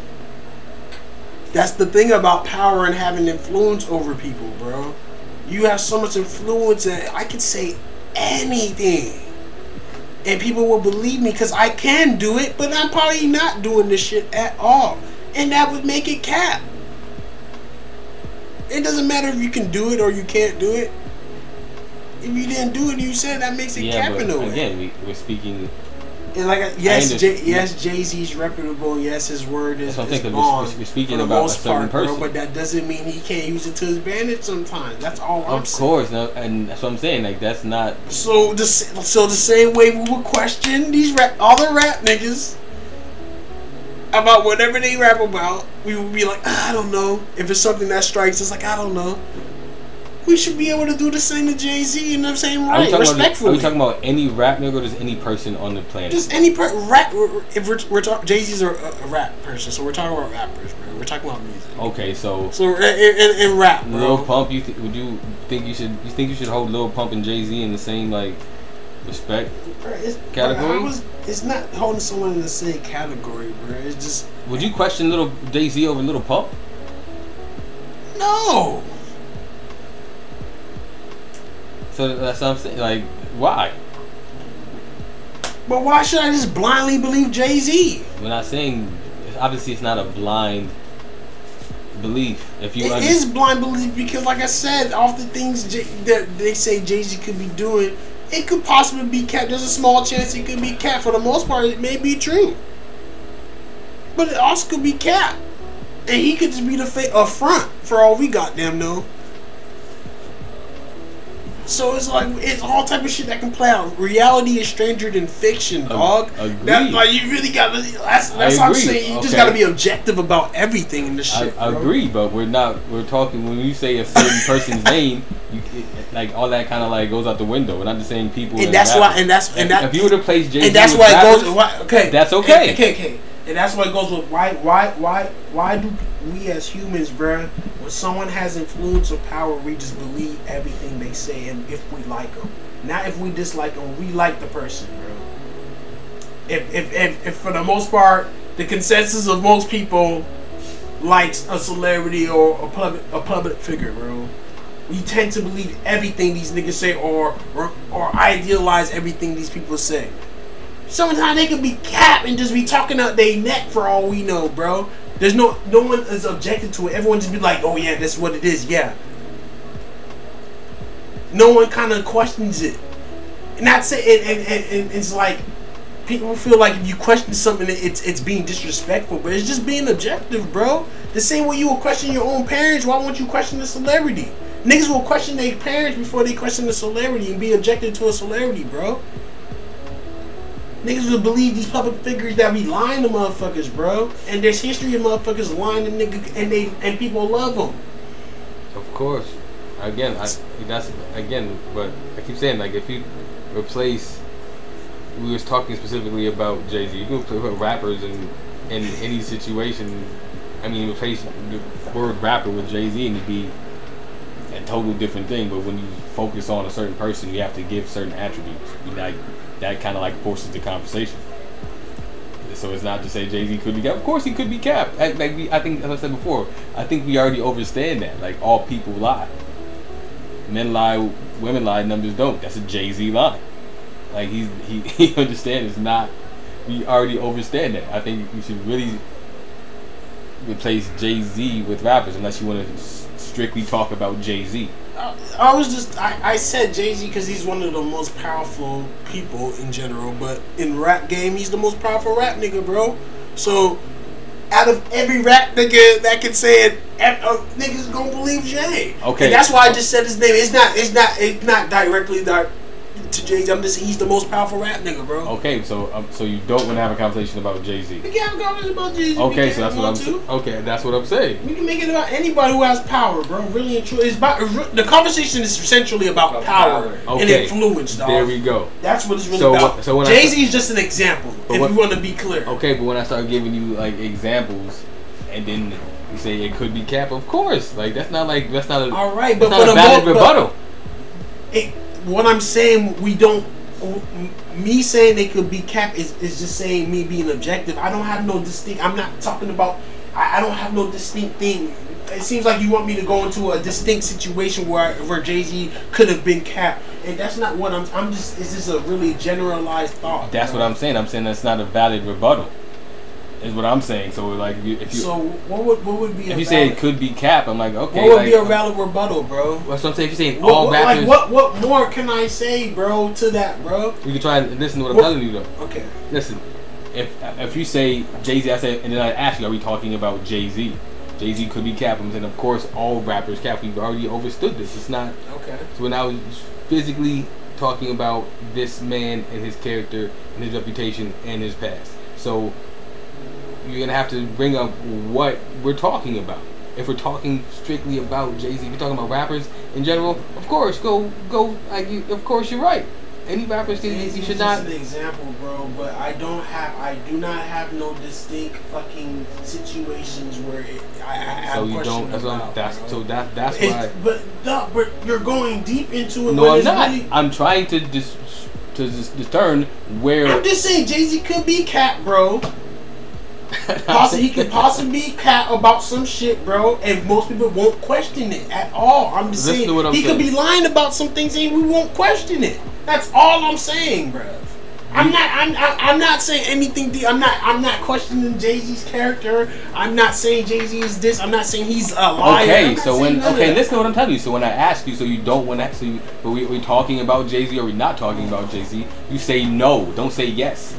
That's the thing about power and having influence over people, bro. You have so much influence that I can say anything. And people will believe me because I can do it, but I'm probably not doing this shit at all. And that would make it cap. It doesn't matter if you can do it or you can't do it. If you didn't do it, you said that makes it yeah, cap in a way. again, we, we're speaking. And like, yes, understand. J- yes, Jay Z's reputable. Yes, his word is, That's is we're- bond we're- speaking for the about a most certain part, bro. But that doesn't mean he can't use it to his advantage sometimes. That's all I'm Of saying. course, no, and that's what I'm saying. Like that's not. So the so the same way we would question these rap all the rap niggas about whatever they rap about, we would be like, "Ah, I don't know. If it's something that strikes us, like I don't know. We should be able to do the same to Jay Z and the same Are right, talking about? Are we talking about any rap nigga or just any person on the planet? Just any per- rap. If we're, we're talking, Jay Z's a, a rap person, so we're talking about rappers, bro. We're talking about music. okay, so So in, rap, bro. Lil Pump, you th- would you think you should? You think you should hold Lil Pump and Jay Z in the same like respect? Bro, it's, category? Bro, was, it's not holding someone in the same category, bro. It's just Would you question little Jay Z over Lil Pump? no. So that's what I'm saying. Like, why? But why should I just blindly believe Jay Z? We're not saying. Obviously, it's not a blind belief. If you It under- is blind belief because, like I said, all the things J- that they say Jay Z could be doing, it could possibly be cat. There's a small chance it could be cat. For the most part, it may be true, but it also could be cat, and he could just be the fa- a front for all we goddamn know. So it's like it's all type of shit that can play out. Reality is stranger than fiction, dog. agreed. That, like you really got to. That's, that's what I'm saying. You just got to be objective about everything in this I, shit. I bro. agree, but we're not. We're talking when you say a certain person's name, you, it, like all that kind of like goes out the window. We're not just saying people. And that's why, and that's, and that, if you were to place Jay and that's why it rappers, goes. Why, okay, That's okay. And, okay, okay, and that's why it goes with why, why, why, why do we as humans, bruh, when someone has influence or power, we just believe everything they say, and if we like them, not if we dislike them, we like the person, bro. If, if, if, if for the most part, the consensus of most people likes a celebrity or a public a public figure, bro. We tend to believe everything these niggas say or or, or idealize everything these people say. Sometimes they could be cap and just be talking out their neck for all we know, bro. There's no no one is objected to it. Everyone just be like, oh yeah, that's what it is, yeah. No one kind of questions it. That's it. And, and, and, and it's like people feel like if you question something, it's it's being disrespectful, but it's just being objective, bro. The same way you will question your own parents, why won't you question the celebrity? Niggas will question their parents before they question the celebrity and be objected to a celebrity, bro. Niggas will believe these public figures that be lying to motherfuckers, bro. And there's history of motherfuckers lying to niggas, and they and people love them. Of course. Again, I, that's again, but I keep saying like if you replace, we was talking specifically about Jay Z. You can put rappers in in any situation. I mean, replace the word rapper with Jay Z and it'd be a total different thing. But when you focus on a certain person, you have to give certain attributes. You like that kind of like forces the conversation. So it's not to say Jay Z could be cap. Of course, he could be capped. Like like we, I think, as I said before, I think we already understand that. Like all people lie. Men lie, women lie, numbers don't. That's a Jay Z lie. Like he's he he understands it's not. We already understand that. I think you should really replace Jay Z with rappers, unless you want to strictly talk about Jay Z. I, I was just I, I said Jay Z because he's one of the most powerful people in general, but in rap game he's the most powerful rap nigga, bro. So out of every rap nigga that can say it, uh, niggas gonna believe Jay. Okay. and that's why I just said his name. It's not it's not it's not directly di- to Jay Z. I'm just he's the most powerful rap nigga, bro. Okay, so um, so you don't want to have a conversation about Jay Z. We can have a conversation about Jay Z. Okay, so that's what I'm. saying. sa- Okay, that's what I'm saying. We can make it about anybody who has power, bro. Really and truly, it's about the conversation is essentially about About power, power. and Okay. influence, dog. There we go. That's what it's really So about. what- so when Jay Z is just an example. If what- you want to be clear. Okay, but when I start giving you like examples, and then you say it could be cap, of course. Like that's not like that's not a. All right, but not for a the valid mo- but- rebuttal. It, what I'm saying, we don't. Me saying they could be capped is, is just saying me being objective. I don't have no distinct. I'm not talking about. I, I don't have no distinct thing. It seems like you want me to go into a distinct situation where where Jay Z could have been capped, and that's not what I'm. I'm just. It's just a really generalized thought. That's what I'm saying. I'm saying that's not a valid rebuttal. Is what I'm saying. So like if you if you, So what would what would be? if a you say it could be cap, I'm like okay. what would like, be a valid rebuttal, bro? That's what I'm saying. If you're saying What, all what- rappers, like what what more can I say, bro, to that, bro? you can try and listen to what I'm telling you though. Okay. Listen, if if you say Jay Z, I say, and then I ask you, are we talking about Jay Z? Jay Z could be cap. I'm saying, of course, all rappers cap. We've already understood this. It's not. Okay. So when I was physically talking about this man and his character and his reputation and his past, so you're gonna have to bring up what we're talking about. If we're talking strictly about Jay Z, we're talking about rappers in general, of course, go go. Like, you, of course, you're right. Any rappers, can, you, should not. Just an example, bro. But I don't have. I do not have no distinct fucking situations where it, I, I have So you don't. That's about, that's bro. so that that's It's- why. But no, but you're going deep into it. No, I'm not. Really, I'm trying to dis, to dis, discern where. I'm just saying, Jay Z could be cat, bro. Possi he could possibly be cat about some shit, bro, and most people won't question it at all. I'm just Listen saying what I'm he could be lying about some things and we won't question it. That's all I'm saying, bro. I'm not. I'm. I'm not saying anything. de- I'm not. I'm not questioning Jay Z's character. I'm not saying Jay Z is this. I'm not saying he's a liar. Okay, so when okay, listen to what I'm telling you. So when I ask you, so you don't want to, so you, but we we talking about Jay Z or we not talking about Jay Z? You say no. Don't say yes.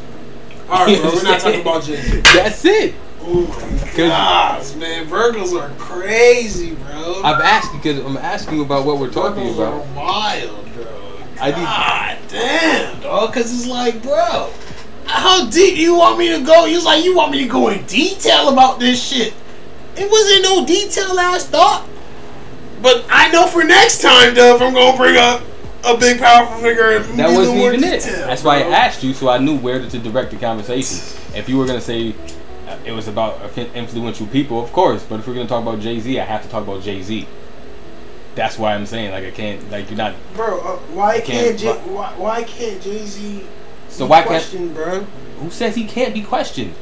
All right, bro. We're not talking about Jay That's it. Oh my gosh, man. Virgos are crazy, bro. I've asked you because I'm asking about what we're talking Virgos about. are wild, bro. I need- God damn, dog. Cause it's like, bro, how deep you want me to go? He's like, you want me to go in detail about this shit. It wasn't no detail ass thought. But I know for next time, though, if I'm gonna bring up a big powerful figure, That wasn't even it. detail, That's why I asked you, so I knew where to direct the conversation. If you were gonna say uh, it was about influential people, of course. But if we're gonna talk about Jay Z, I have to talk about Jay Z. That's why I'm saying like I can't like you're not. Bro, uh, why can't- can't, Jay, why, why can't Jay Z? So why can't? question, bro? Who says he can't be questioned?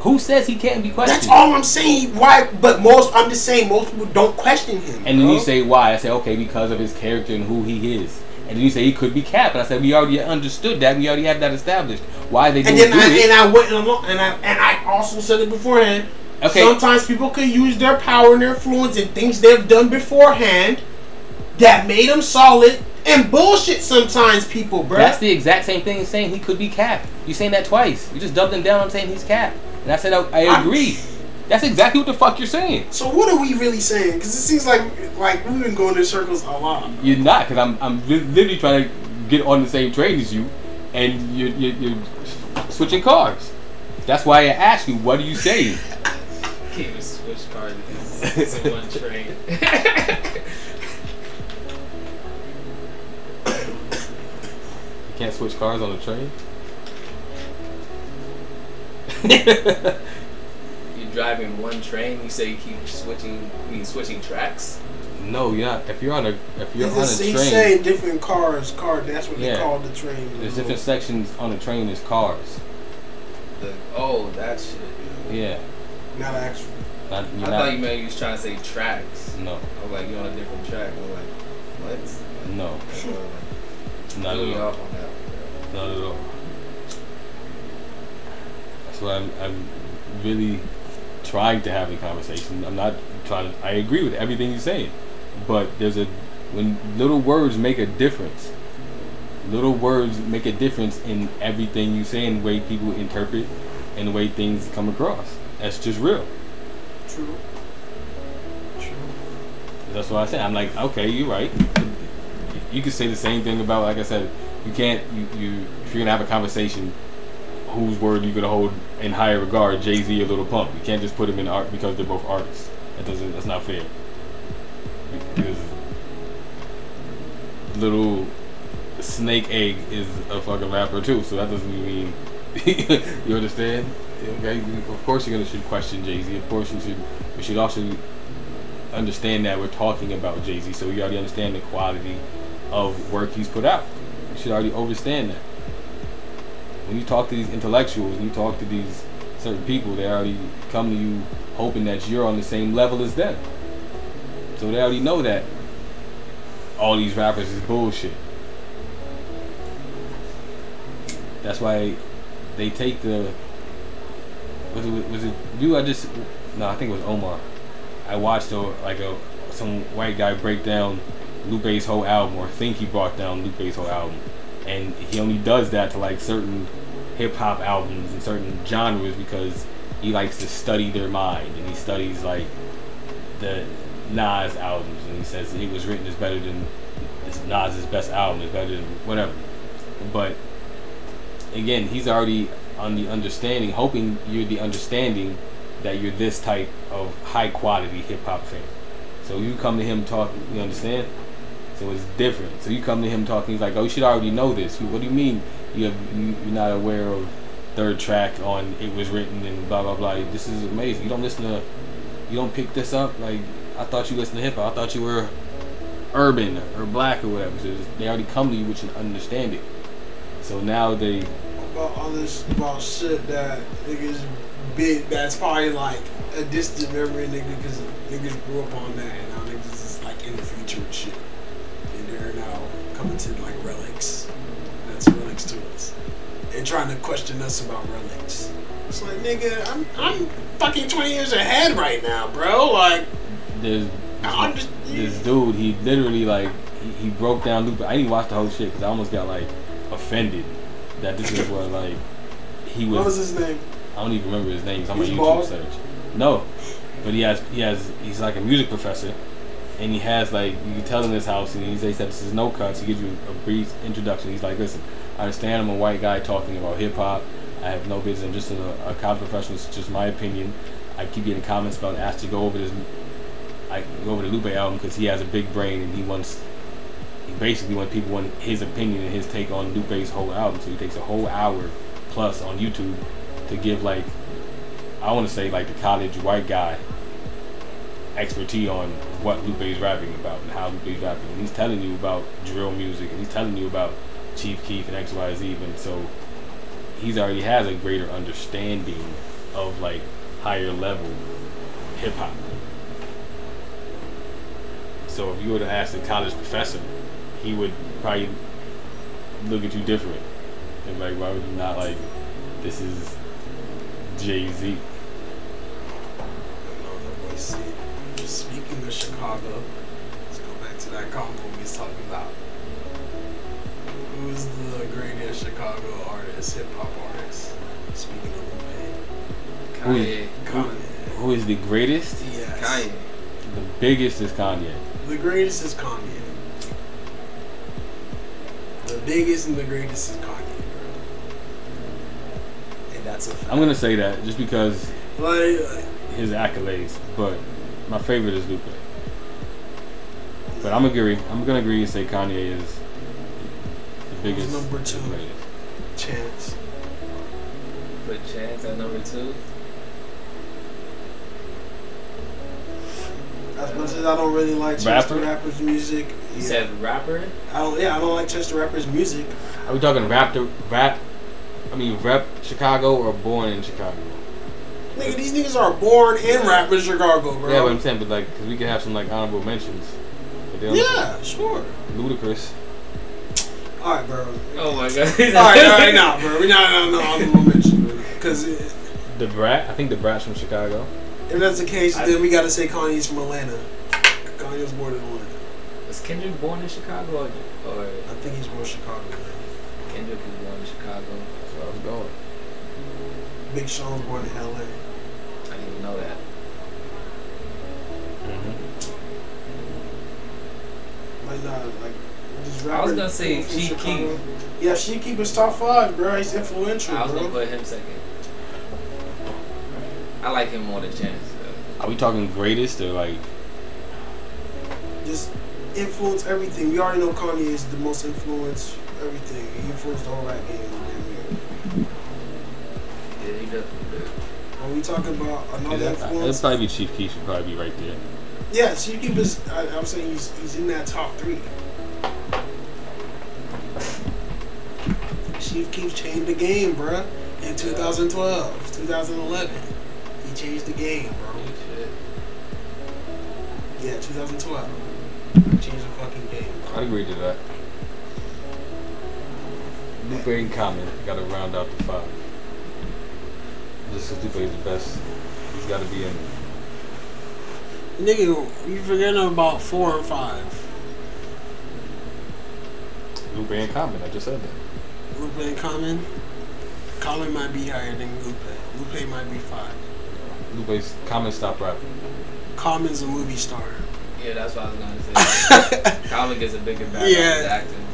Who says he can't be questioned? That's all I'm saying. Why? But most, I'm just saying, most people don't question him. And then bro. you say why? I say okay because of his character and who he is. And then you say he could be Cap, and I said we already understood that. We already have that established. Why they and didn't then do I, it? and I went along, and I and I also said it beforehand. Okay. Sometimes people could use their power and their influence and things they've done beforehand that made them solid and bullshit. Sometimes people, bro. That's the exact same thing as saying he could be Cap. You saying that twice. You just dubbed him down on saying he's Cap. And I said I, I I'm- agree. That's exactly what the fuck you're saying. so what are we really saying? Because it seems like like we've been going in circles a lot. You're not, because I'm, I'm literally trying to get on the same train as you, and you're, you're, you're switching cars. That's why I asked you, what are you saying? Can't even switch cars. It's, it's in one train. You can't switch cars on the train? You're driving one train. You say you keep switching. I mean, switching tracks. no, you're not. If you're on a if you're He's, on just, a he's train, saying different cars. Car. That's what Yeah. they call the train. there's different sections on a train. There's cars. The, oh, that shit. Yeah, Not actual. not, I you're thought you meant you was trying to say tracks. no, I was like, you're on a different track. I was like, what? no, Like, uh, not threw me at all. off on that. one, Not at all. Why I'm, I'm really trying to have the conversation. I'm not trying to. I agree with everything you're saying, but there's a when little words make a difference. Little words make a difference in everything you say and the way people interpret and the way things come across. That's just real. True. True. That's what I said. I'm like, okay, you're right. You could say the same thing about, like I said, you can't. You, you if you're gonna have a conversation, whose word you gonna hold in higher regard, Jay Z or Lil Pump? You can't just put them in art because they're both artists. That doesn't. That's not fair. Because little snake egg is a fucking rapper too, so that doesn't mean you understand. Okay, of course you're gonna should question Jay Z. Of course you should. You should also understand that we're talking about Jay Z, so you already understand the quality of work he's put out. You should already understand that. When you talk to these intellectuals, you talk to these certain people, they already come to you hoping that you're on the same level as them. So they already know that all these rappers is bullshit. That's why they take the was it was it you? I just no, I think it was Omar. I watched a like a some white guy break down Lupe's whole album, or think he brought down Lupe's whole album, and he only does that to like certain hip hop albums and certain genres because he likes to study their mind, and he studies like the Nas albums, and he says it was written is better than Nas's best album is better than whatever. But again, he's already on the understanding, hoping you're the understanding that you're this type of high quality hip hop fan. So you come to him talking, you understand? So it's different. So you come to him talking, he's like, oh, you should already know this. What do you mean you have, you, you're not aware of third track on it was written and blah blah blah. This is amazing. You don't listen to, you don't pick this up. Like I thought you listened to hip hop. I thought you were urban or black or whatever. So they already come to you with an understanding. So now they About all this about shit that niggas big. That's probably like a distant memory, nigga, because niggas grew up on that, and now niggas is like in the future and shit, and they're now coming to like relics. That's relics to us, and trying to question us about relics. It's like, nigga, I'm I'm fucking twenty years ahead right now, bro. Like, there's I'm just, this dude. He literally like he, he broke down Lupe. I didn't watch the whole shit because I almost got like offended that this is what like he was. what was his name? I don't even remember his name. It's on my He's YouTube bald? search. No, but he has he has he's like a music professor, and he has like you can tell in his house, and he says that this is no cuts. He gives you a brief introduction. He's like, listen, I understand I'm a white guy talking about hip hop. I have no business. I'm just a, a college professional. It's just my opinion. I keep getting comments about asked to go over this. I go over the Lupe album because he has a big brain and he wants. He basically wants people want his opinion and his take on Lupe's whole album. So he takes a whole hour plus on YouTube to give like I want to say like the college white guy expertise on what Lupe's rapping about and how Lupe's rapping. And he's telling you about drill music and he's telling you about Chief Keef and X Y Z. And so he's already has a greater understanding of like higher level hip hop. So if you were to ask a college professor, he would probably look at you different and like, why would you not like? This is Jay Z. Speaking of Chicago, let's go back to that combo we was talking about. Who's the greatest Chicago artist, hip hop artist? Speaking of Lupe. Kanye. Kanye. Who is the greatest? Yes. Kanye. The biggest is Kanye. The greatest is Kanye. The biggest and the greatest is Kanye, bro. And that's a fact. I'm gonna say that just because like, like his accolades, but my favorite is Lupe. But I'm agree. I'm gonna agree and say Kanye is the biggest. number two? greatest. Chance. Put Chance at number two. As much as I don't really like Chance the Rapper? Rapper's music, You yeah. said rapper? I don't. Yeah, I don't like Chance the Rapper's music. Are we talking rap to rap? I mean, rap Chicago or born in Chicago? Nigga, these niggas are born and rap in Chicago, bro. Yeah, but I'm saying, but like, cause we could have some like honorable mentions. But they don't yeah, sure. Ludacris. All right, bro. Oh my god. all right, all right, nah, bro. We not, no, no, honorable mention, because Da Brat. I think Da Brat's from Chicago. If that's the case, then we gotta say Kanye's from Atlanta. Kanye was born in Atlanta. Was Kendrick born in Chicago or, or I think he's born in Chicago. Man. Kendrick was born in Chicago? That's where I was going. Big Sean's born in LA. I didn't even know that. Mm-hmm. Like nah, like just I was gonna say from Chief Keef. Yeah, Chief Keef is top five, bro. He's influential, I was bro. gonna put him second. I like him more than Chance. though. Are we talking greatest or like? Just influence everything. We already know Kanye is the most influenced everything. He influenced the whole rap game. Yeah, he definitely did. When we talking about another It'd influence, probably be Chief Keef should probably be right there. yeah, Chief Keef is. I, I'm saying he's he's in that top three. Chief Keef changed the game, bro. In 2012, 2011, he changed the game, bro. Yeah, 2012. He changed the fucking game. I'd agree to that. Lupe and Common got to round out the five. Just because Lupe is the best, he's got to be in. Nigga, you forgetting about four or five. Lupe and Common, I just said that. Lupe and Common. Common might be higher than Lupe. Lupe might be five. Lupe's Common stop rapping. Common's a movie star. Yeah, that's what I was gonna say. Common gets a bigger background Yeah. yeah. acting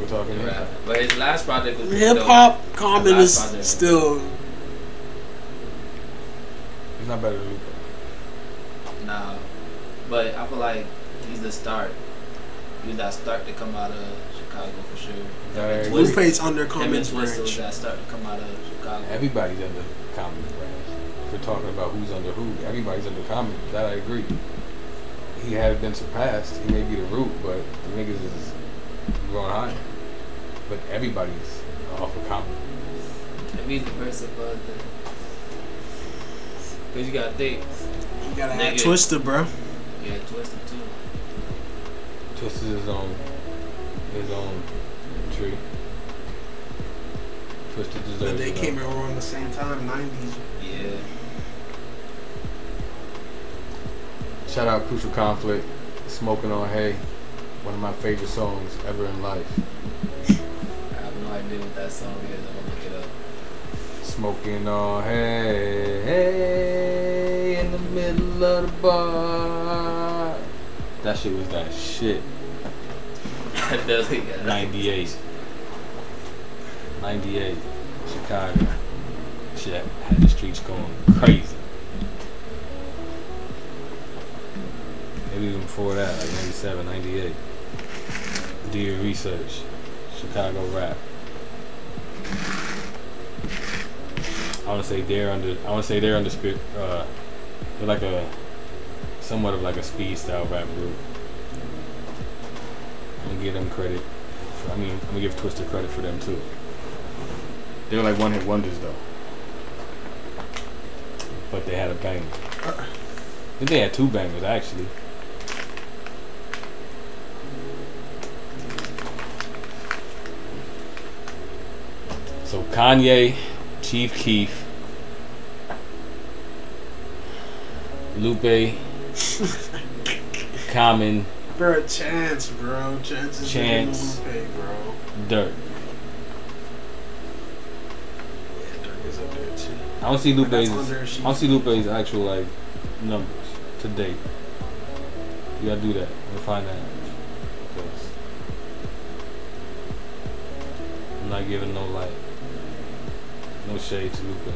We're talking than hip rap. But his last project was Hip dope. hop, Common is project. still. He's not better than Lupe. Nah, but I feel like he's the start. He was that start to come out of Chicago for sure. Yeah, I agree. Twist- Lupe's under Him and Common's Twista was range. that start to come out of Chicago. Everybody's under Common's range. If we're talking about who's under who, everybody's under Common. That I agree. He has been surpassed. He may be the root, but the niggas is growing higher. But everybody's off of Common. Maybe he's the person, but the, cause you got to think, You gotta add Nigga. Twista, bro. yeah, Twista too. Twisted his own his own tree. Twista deserves But they it, came out around the same time, 90s. Yeah, Shout out Crucial Conflict, Smoking on Hay, one of my favorite songs ever in life. I have no idea what that song is. I'm gonna look it up. Smoking on hay, hay in the middle of the bar. That shit was that shit. I definitely 98. 98. Chicago. Shit had the streets going crazy. Maybe even before that, like 97, 98. Do your research. Chicago rap. I want to say they're under. I want to say they're under spirit. Uh, they're like a somewhat of like a speed style rap group. I'm gonna give them credit. For, I mean, I'm gonna give Twista credit for them too. They were like one hit wonders though. But they had a banger. I think they had two bangers actually. So Kanye, Chief Keef, Lupe, Common, Bro, Chance, bro. Chance is Chance. than bro. Durk. Yeah, Durk is up there too. I don't see Lupe's. I don't see Lupe's actual like numbers to date. You gotta do that. We'll find that. I'm not giving no light, no shade to Lupe.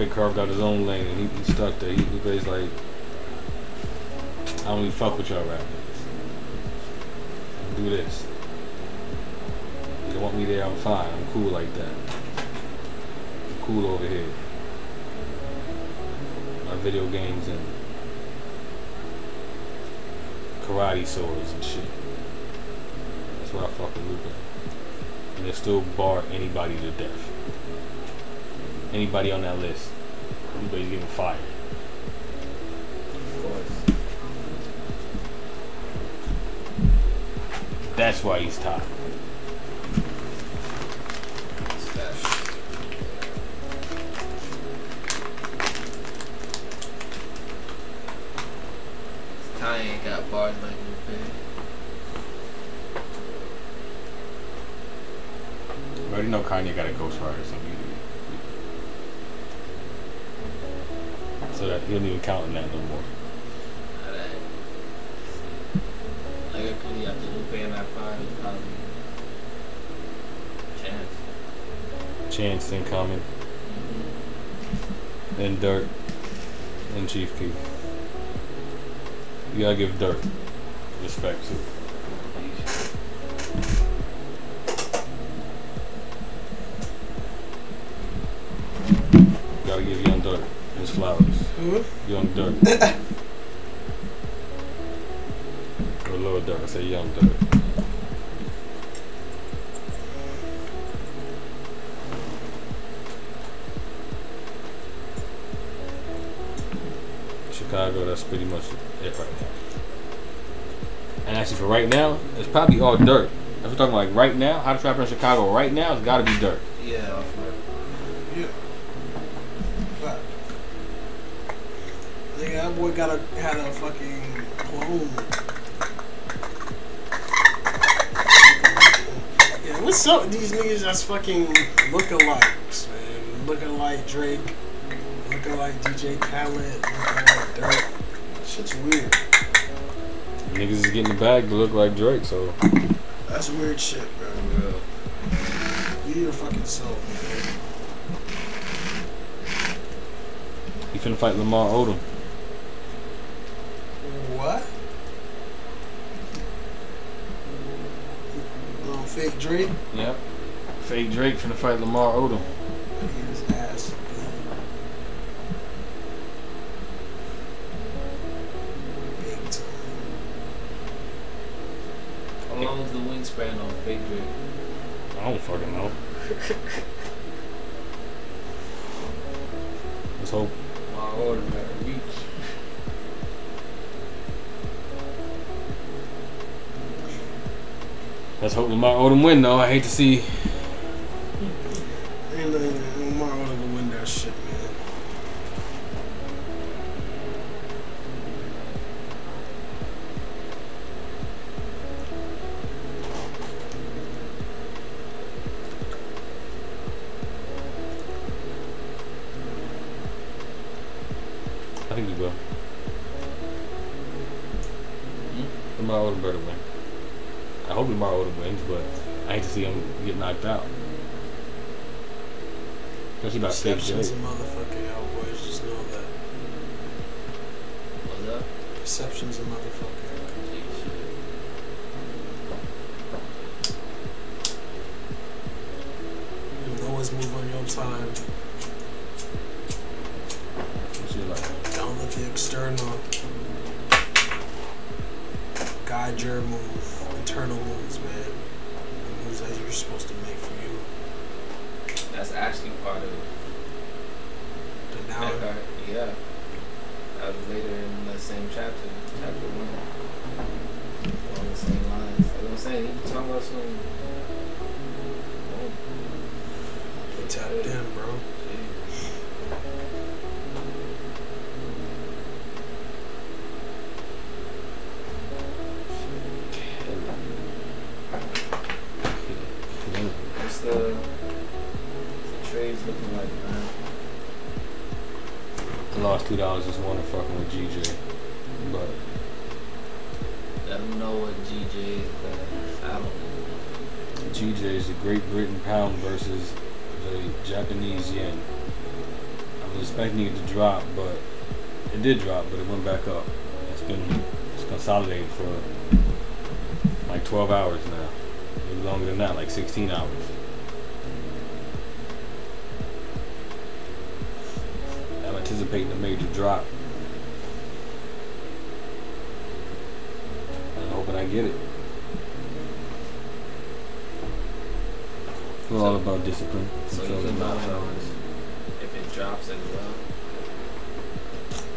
Lupe carved out his own lane and he, he stuck there. He, Lupe's like, I don't even fuck with y'all rap niggas. Do this. You don't want me there, I'm fine. I'm cool like that. I'm cool over here. My video games and karate swords and shit. That's why I fuck with Lupe. And they still bar anybody to death anybody on that list. Everybody's getting fired. Of course. That's why he's top. Ty ain't got bars like Lupe. I already know Kanye got a Ghost Rider, he don't even count in that no more. Alright. Like I could after Lupe and I five probably Chance. Chance, then Common, mm-hmm. then Durk, then Chief Keef. You gotta give Durk respect too. Young Durk. or Lil Durk, I say Young Durk. Chicago, that's pretty much it right now. And actually, for right now, it's probably all Durk. If we're talking like right now, how to trap in Chicago right now, it's be Durk. Yeah, off rip. Yeah. Fact. Nigga, that boy got a had a fucking clone. Yeah, what's up with these niggas that's fucking lookalikes, man? Lookalike Drake, lookalike DJ Khaled, lookalike Durk. Shit's weird. Niggas is getting the bag to look like Drake, so That's weird shit, bro. Be your fucking self, man. he finna fight Lamar Odom. What? Um, fake Drake? Yep. Fake Drake finna fight Lamar Odom. Hope Lamar Odom win though. I hate to see. Especially by Fake Perception's a Drake. motherfucker, y'all boys. Just know that. What's up? Perception's a motherfucker. You always move on your time. Shit like Don't let the external guide your move, internal moves, man. The moves that you're supposed to make for you. That's actually part of The now, Eckhart. Yeah. That was later in the same chapter, chapter one. Along the same lines. Like I'm saying, he was talking about some. Oh, they tapped in, bro. gee. What's the, lost two dollars this morning fucking with GJ. But Let them know what GJ is. I don't know. GJ is the Great Britain pound versus the Japanese yen. I was expecting it to drop, but it did drop, but it went back up. It's been it's consolidated for like 12 hours now. Maybe longer than that, like 16 hours. Anticipating a major drop. And I'm hoping I get it. We're all about discipline. So you controlling can our buy salaries. if it drops as well.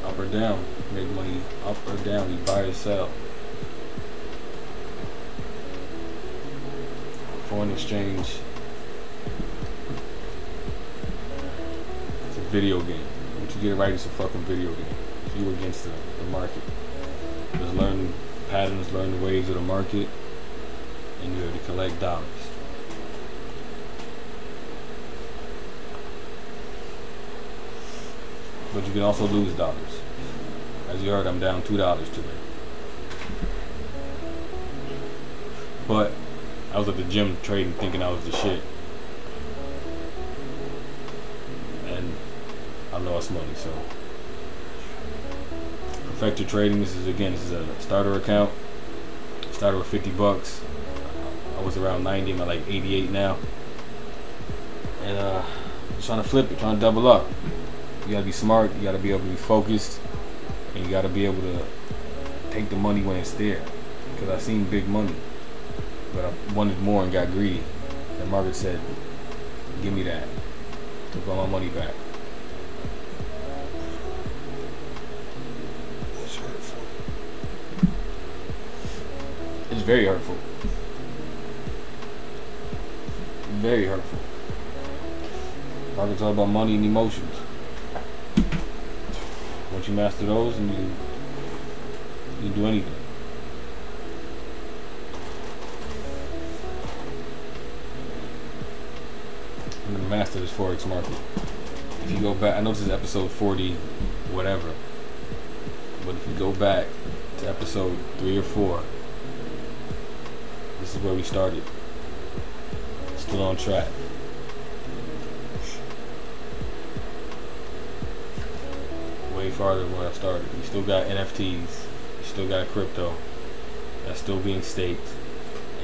Up or down. Make money up or down. You buy or sell. Foreign exchange. It's a video game. Right, it's a fucking video game. You against the, the market. Just learn patterns, learn the waves of the market, and you're to collect dollars. But you can also lose dollars. As you heard, I'm down two dollars today. But I was at the gym trading, thinking I was the shit, lost money. So perfect your trading. This is again, this is a starter account. Started with 50 bucks. I was around 90. I'm at like 88 now, and uh, just trying to flip it, trying to double up. You gotta be smart. You gotta be able to be focused, and you gotta be able to take the money when it's there. Because I've seen big money, but I wanted more and got greedy. And Margaret said, "Give me that." Took all my money back. Very hurtful. Very hurtful. Margaret's all about money and emotions. Once you master those, and you you can do anything. I'm gonna master this forex market. If you go back, I know this is episode 40, whatever. But if you go back to episode three or four, this is where we started. Still on track. Way farther than where I started. We still got NFTs. We still got crypto. That's still being staked.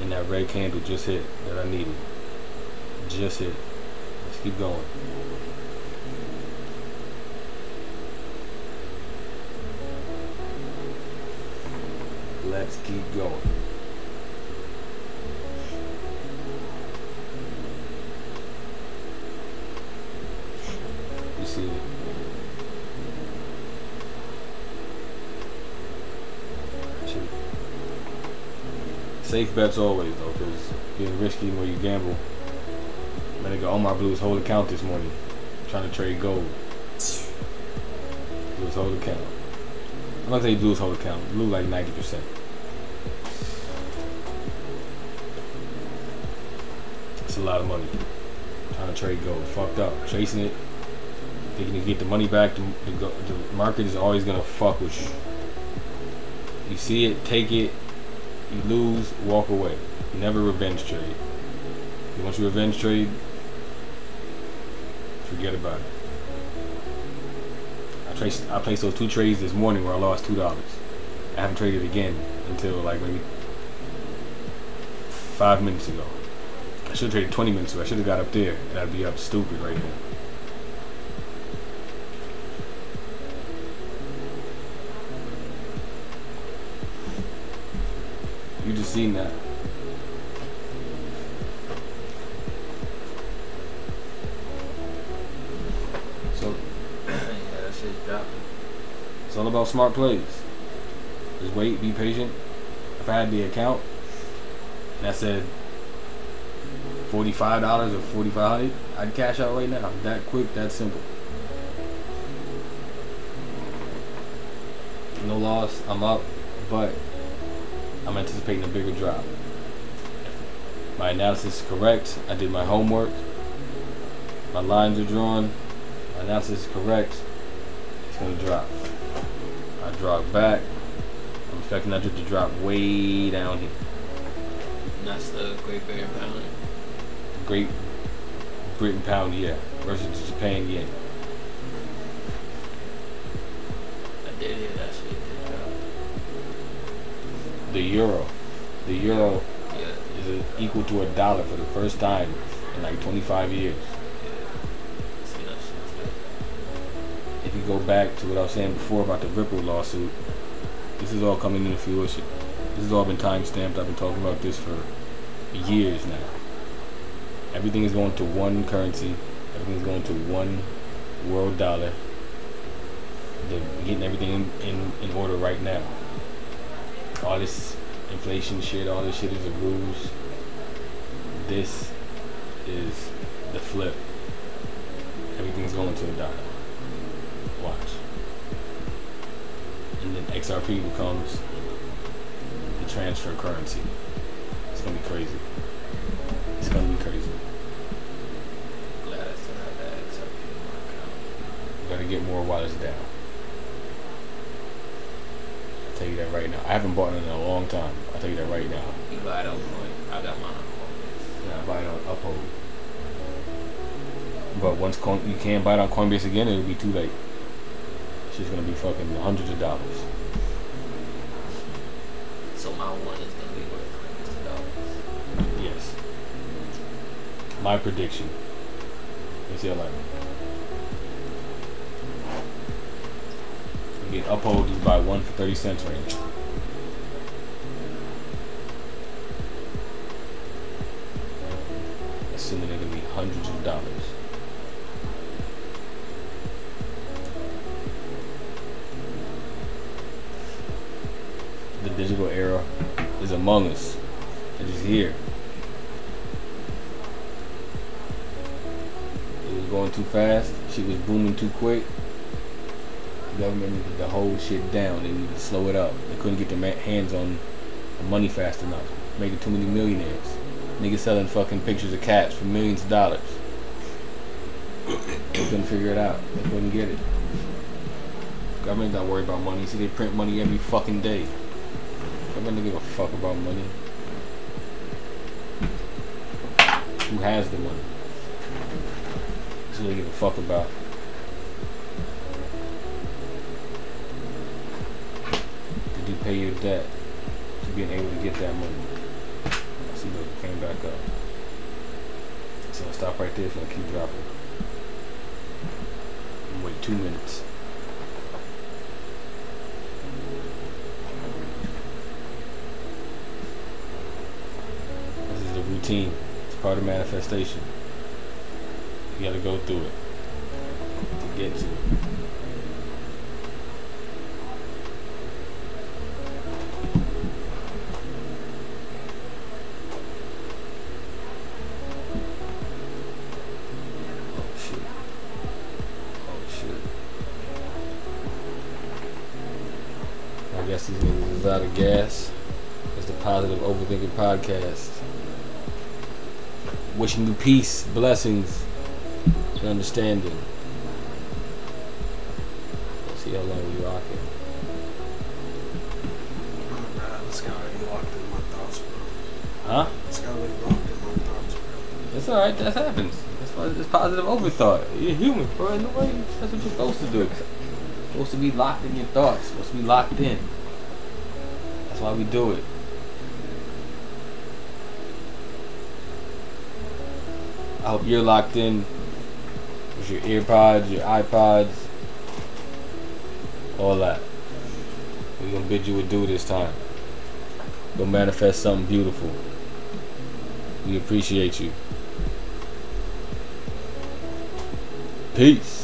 And that red candle just hit that I needed. Just hit. Let's keep going. Let's keep going. Safe bets always though, because getting risky when you gamble. My nigga Omar blew his whole account this morning trying to trade gold. Blew his whole account. I'm not saying he whole account. Like 90%. It's a lot of money. Trying to trade gold. Fucked up. Chasing it. Thinking you get the money back. The market is always going to fuck with you. You see it, take it. You lose, walk away. Never revenge trade. Once you revenge trade, forget about it. I traced, I placed those two trades this morning where I lost two dollars. I haven't traded again until like maybe five minutes ago. I should have traded 20 minutes ago. I should have got up there and I'd be up stupid right now. You just seen that. So yeah, that shit's dropping. It's all about smart plays. Just wait, be patient. If I had the account and I said forty-five dollars or forty-five hundred, I'd cash out right now. That quick, that simple. No loss. I'm up, but I'm anticipating a bigger drop. My analysis is correct. I did my homework. My lines are drawn. My analysis is correct. It's gonna drop. I drop back. I'm expecting that to drop way down here. And that's the Great Britain Pound. Great Britain pound yeah versus the Japan yen. Euro, the euro is a, equal to a dollar for the first time in like 25 years. see that shit too. If you go back to what I was saying before about the Ripple lawsuit, this is all coming into fruition. This has all been time stamped. I've been talking about this for years now. Everything is going to one currency. Everything is going to one world dollar. They're getting everything in, in, in order right now. All this inflation shit, all this shit is a ruse. This is the flip. Everything's going to a dollar. Watch. And then XRP becomes the transfer currency. It's gonna be crazy. It's gonna be crazy. Glad I still have that XRP in my account. Gotta get more while it's down. I'll tell you that right now. I haven't bought it in a long time. I'll tell you that right now. You buy it on. I got mine on Coinbase. Yeah, I buy it on Uphold. But once Coin- you can't buy it on Coinbase again, it'll be too late. Shit's gonna be fucking hundreds of dollars. So my one is gonna be worth hundreds of dollars. Yes. My prediction. Let's see Uphold, you buy one for 30 cents range. Assuming they're gonna be hundreds of dollars. The digital era is among us. It is here. It was going too fast. She was booming too quick. The government needed to hold shit down. They needed to slow it up. They couldn't get their hands on the money fast enough. Making too many millionaires. Niggas selling fucking pictures of cats for millions of dollars. They couldn't figure it out. They couldn't get it. Government not worried about money. See, they print money every fucking day. Government don't give a fuck about money. Who has the money? That's what they give a fuck about. Pay your debt to being able to get that money? I see that it came back up. So I'll stop right there. It's gonna keep dropping. Wait two minutes. This is the routine. It's part of manifestation. You gotta go through it to get to it. Overthinking Podcast. Wishing you peace, blessings, and understanding. Let's see how long we rocking. Oh, bro, this guy already locked in my thoughts, bro. Huh? This guy already locked in my thoughts, bro. It's alright, that happens. That's why it's positive overthought. You're human, bro. Nobody, that's what you're supposed to do. You're supposed to be locked in your thoughts. supposed to be locked in. That's why we do it. I hope you're locked in with your earpods, your iPods, all that. We're gonna bid you adieu this time. Go manifest something beautiful. We appreciate you. Peace.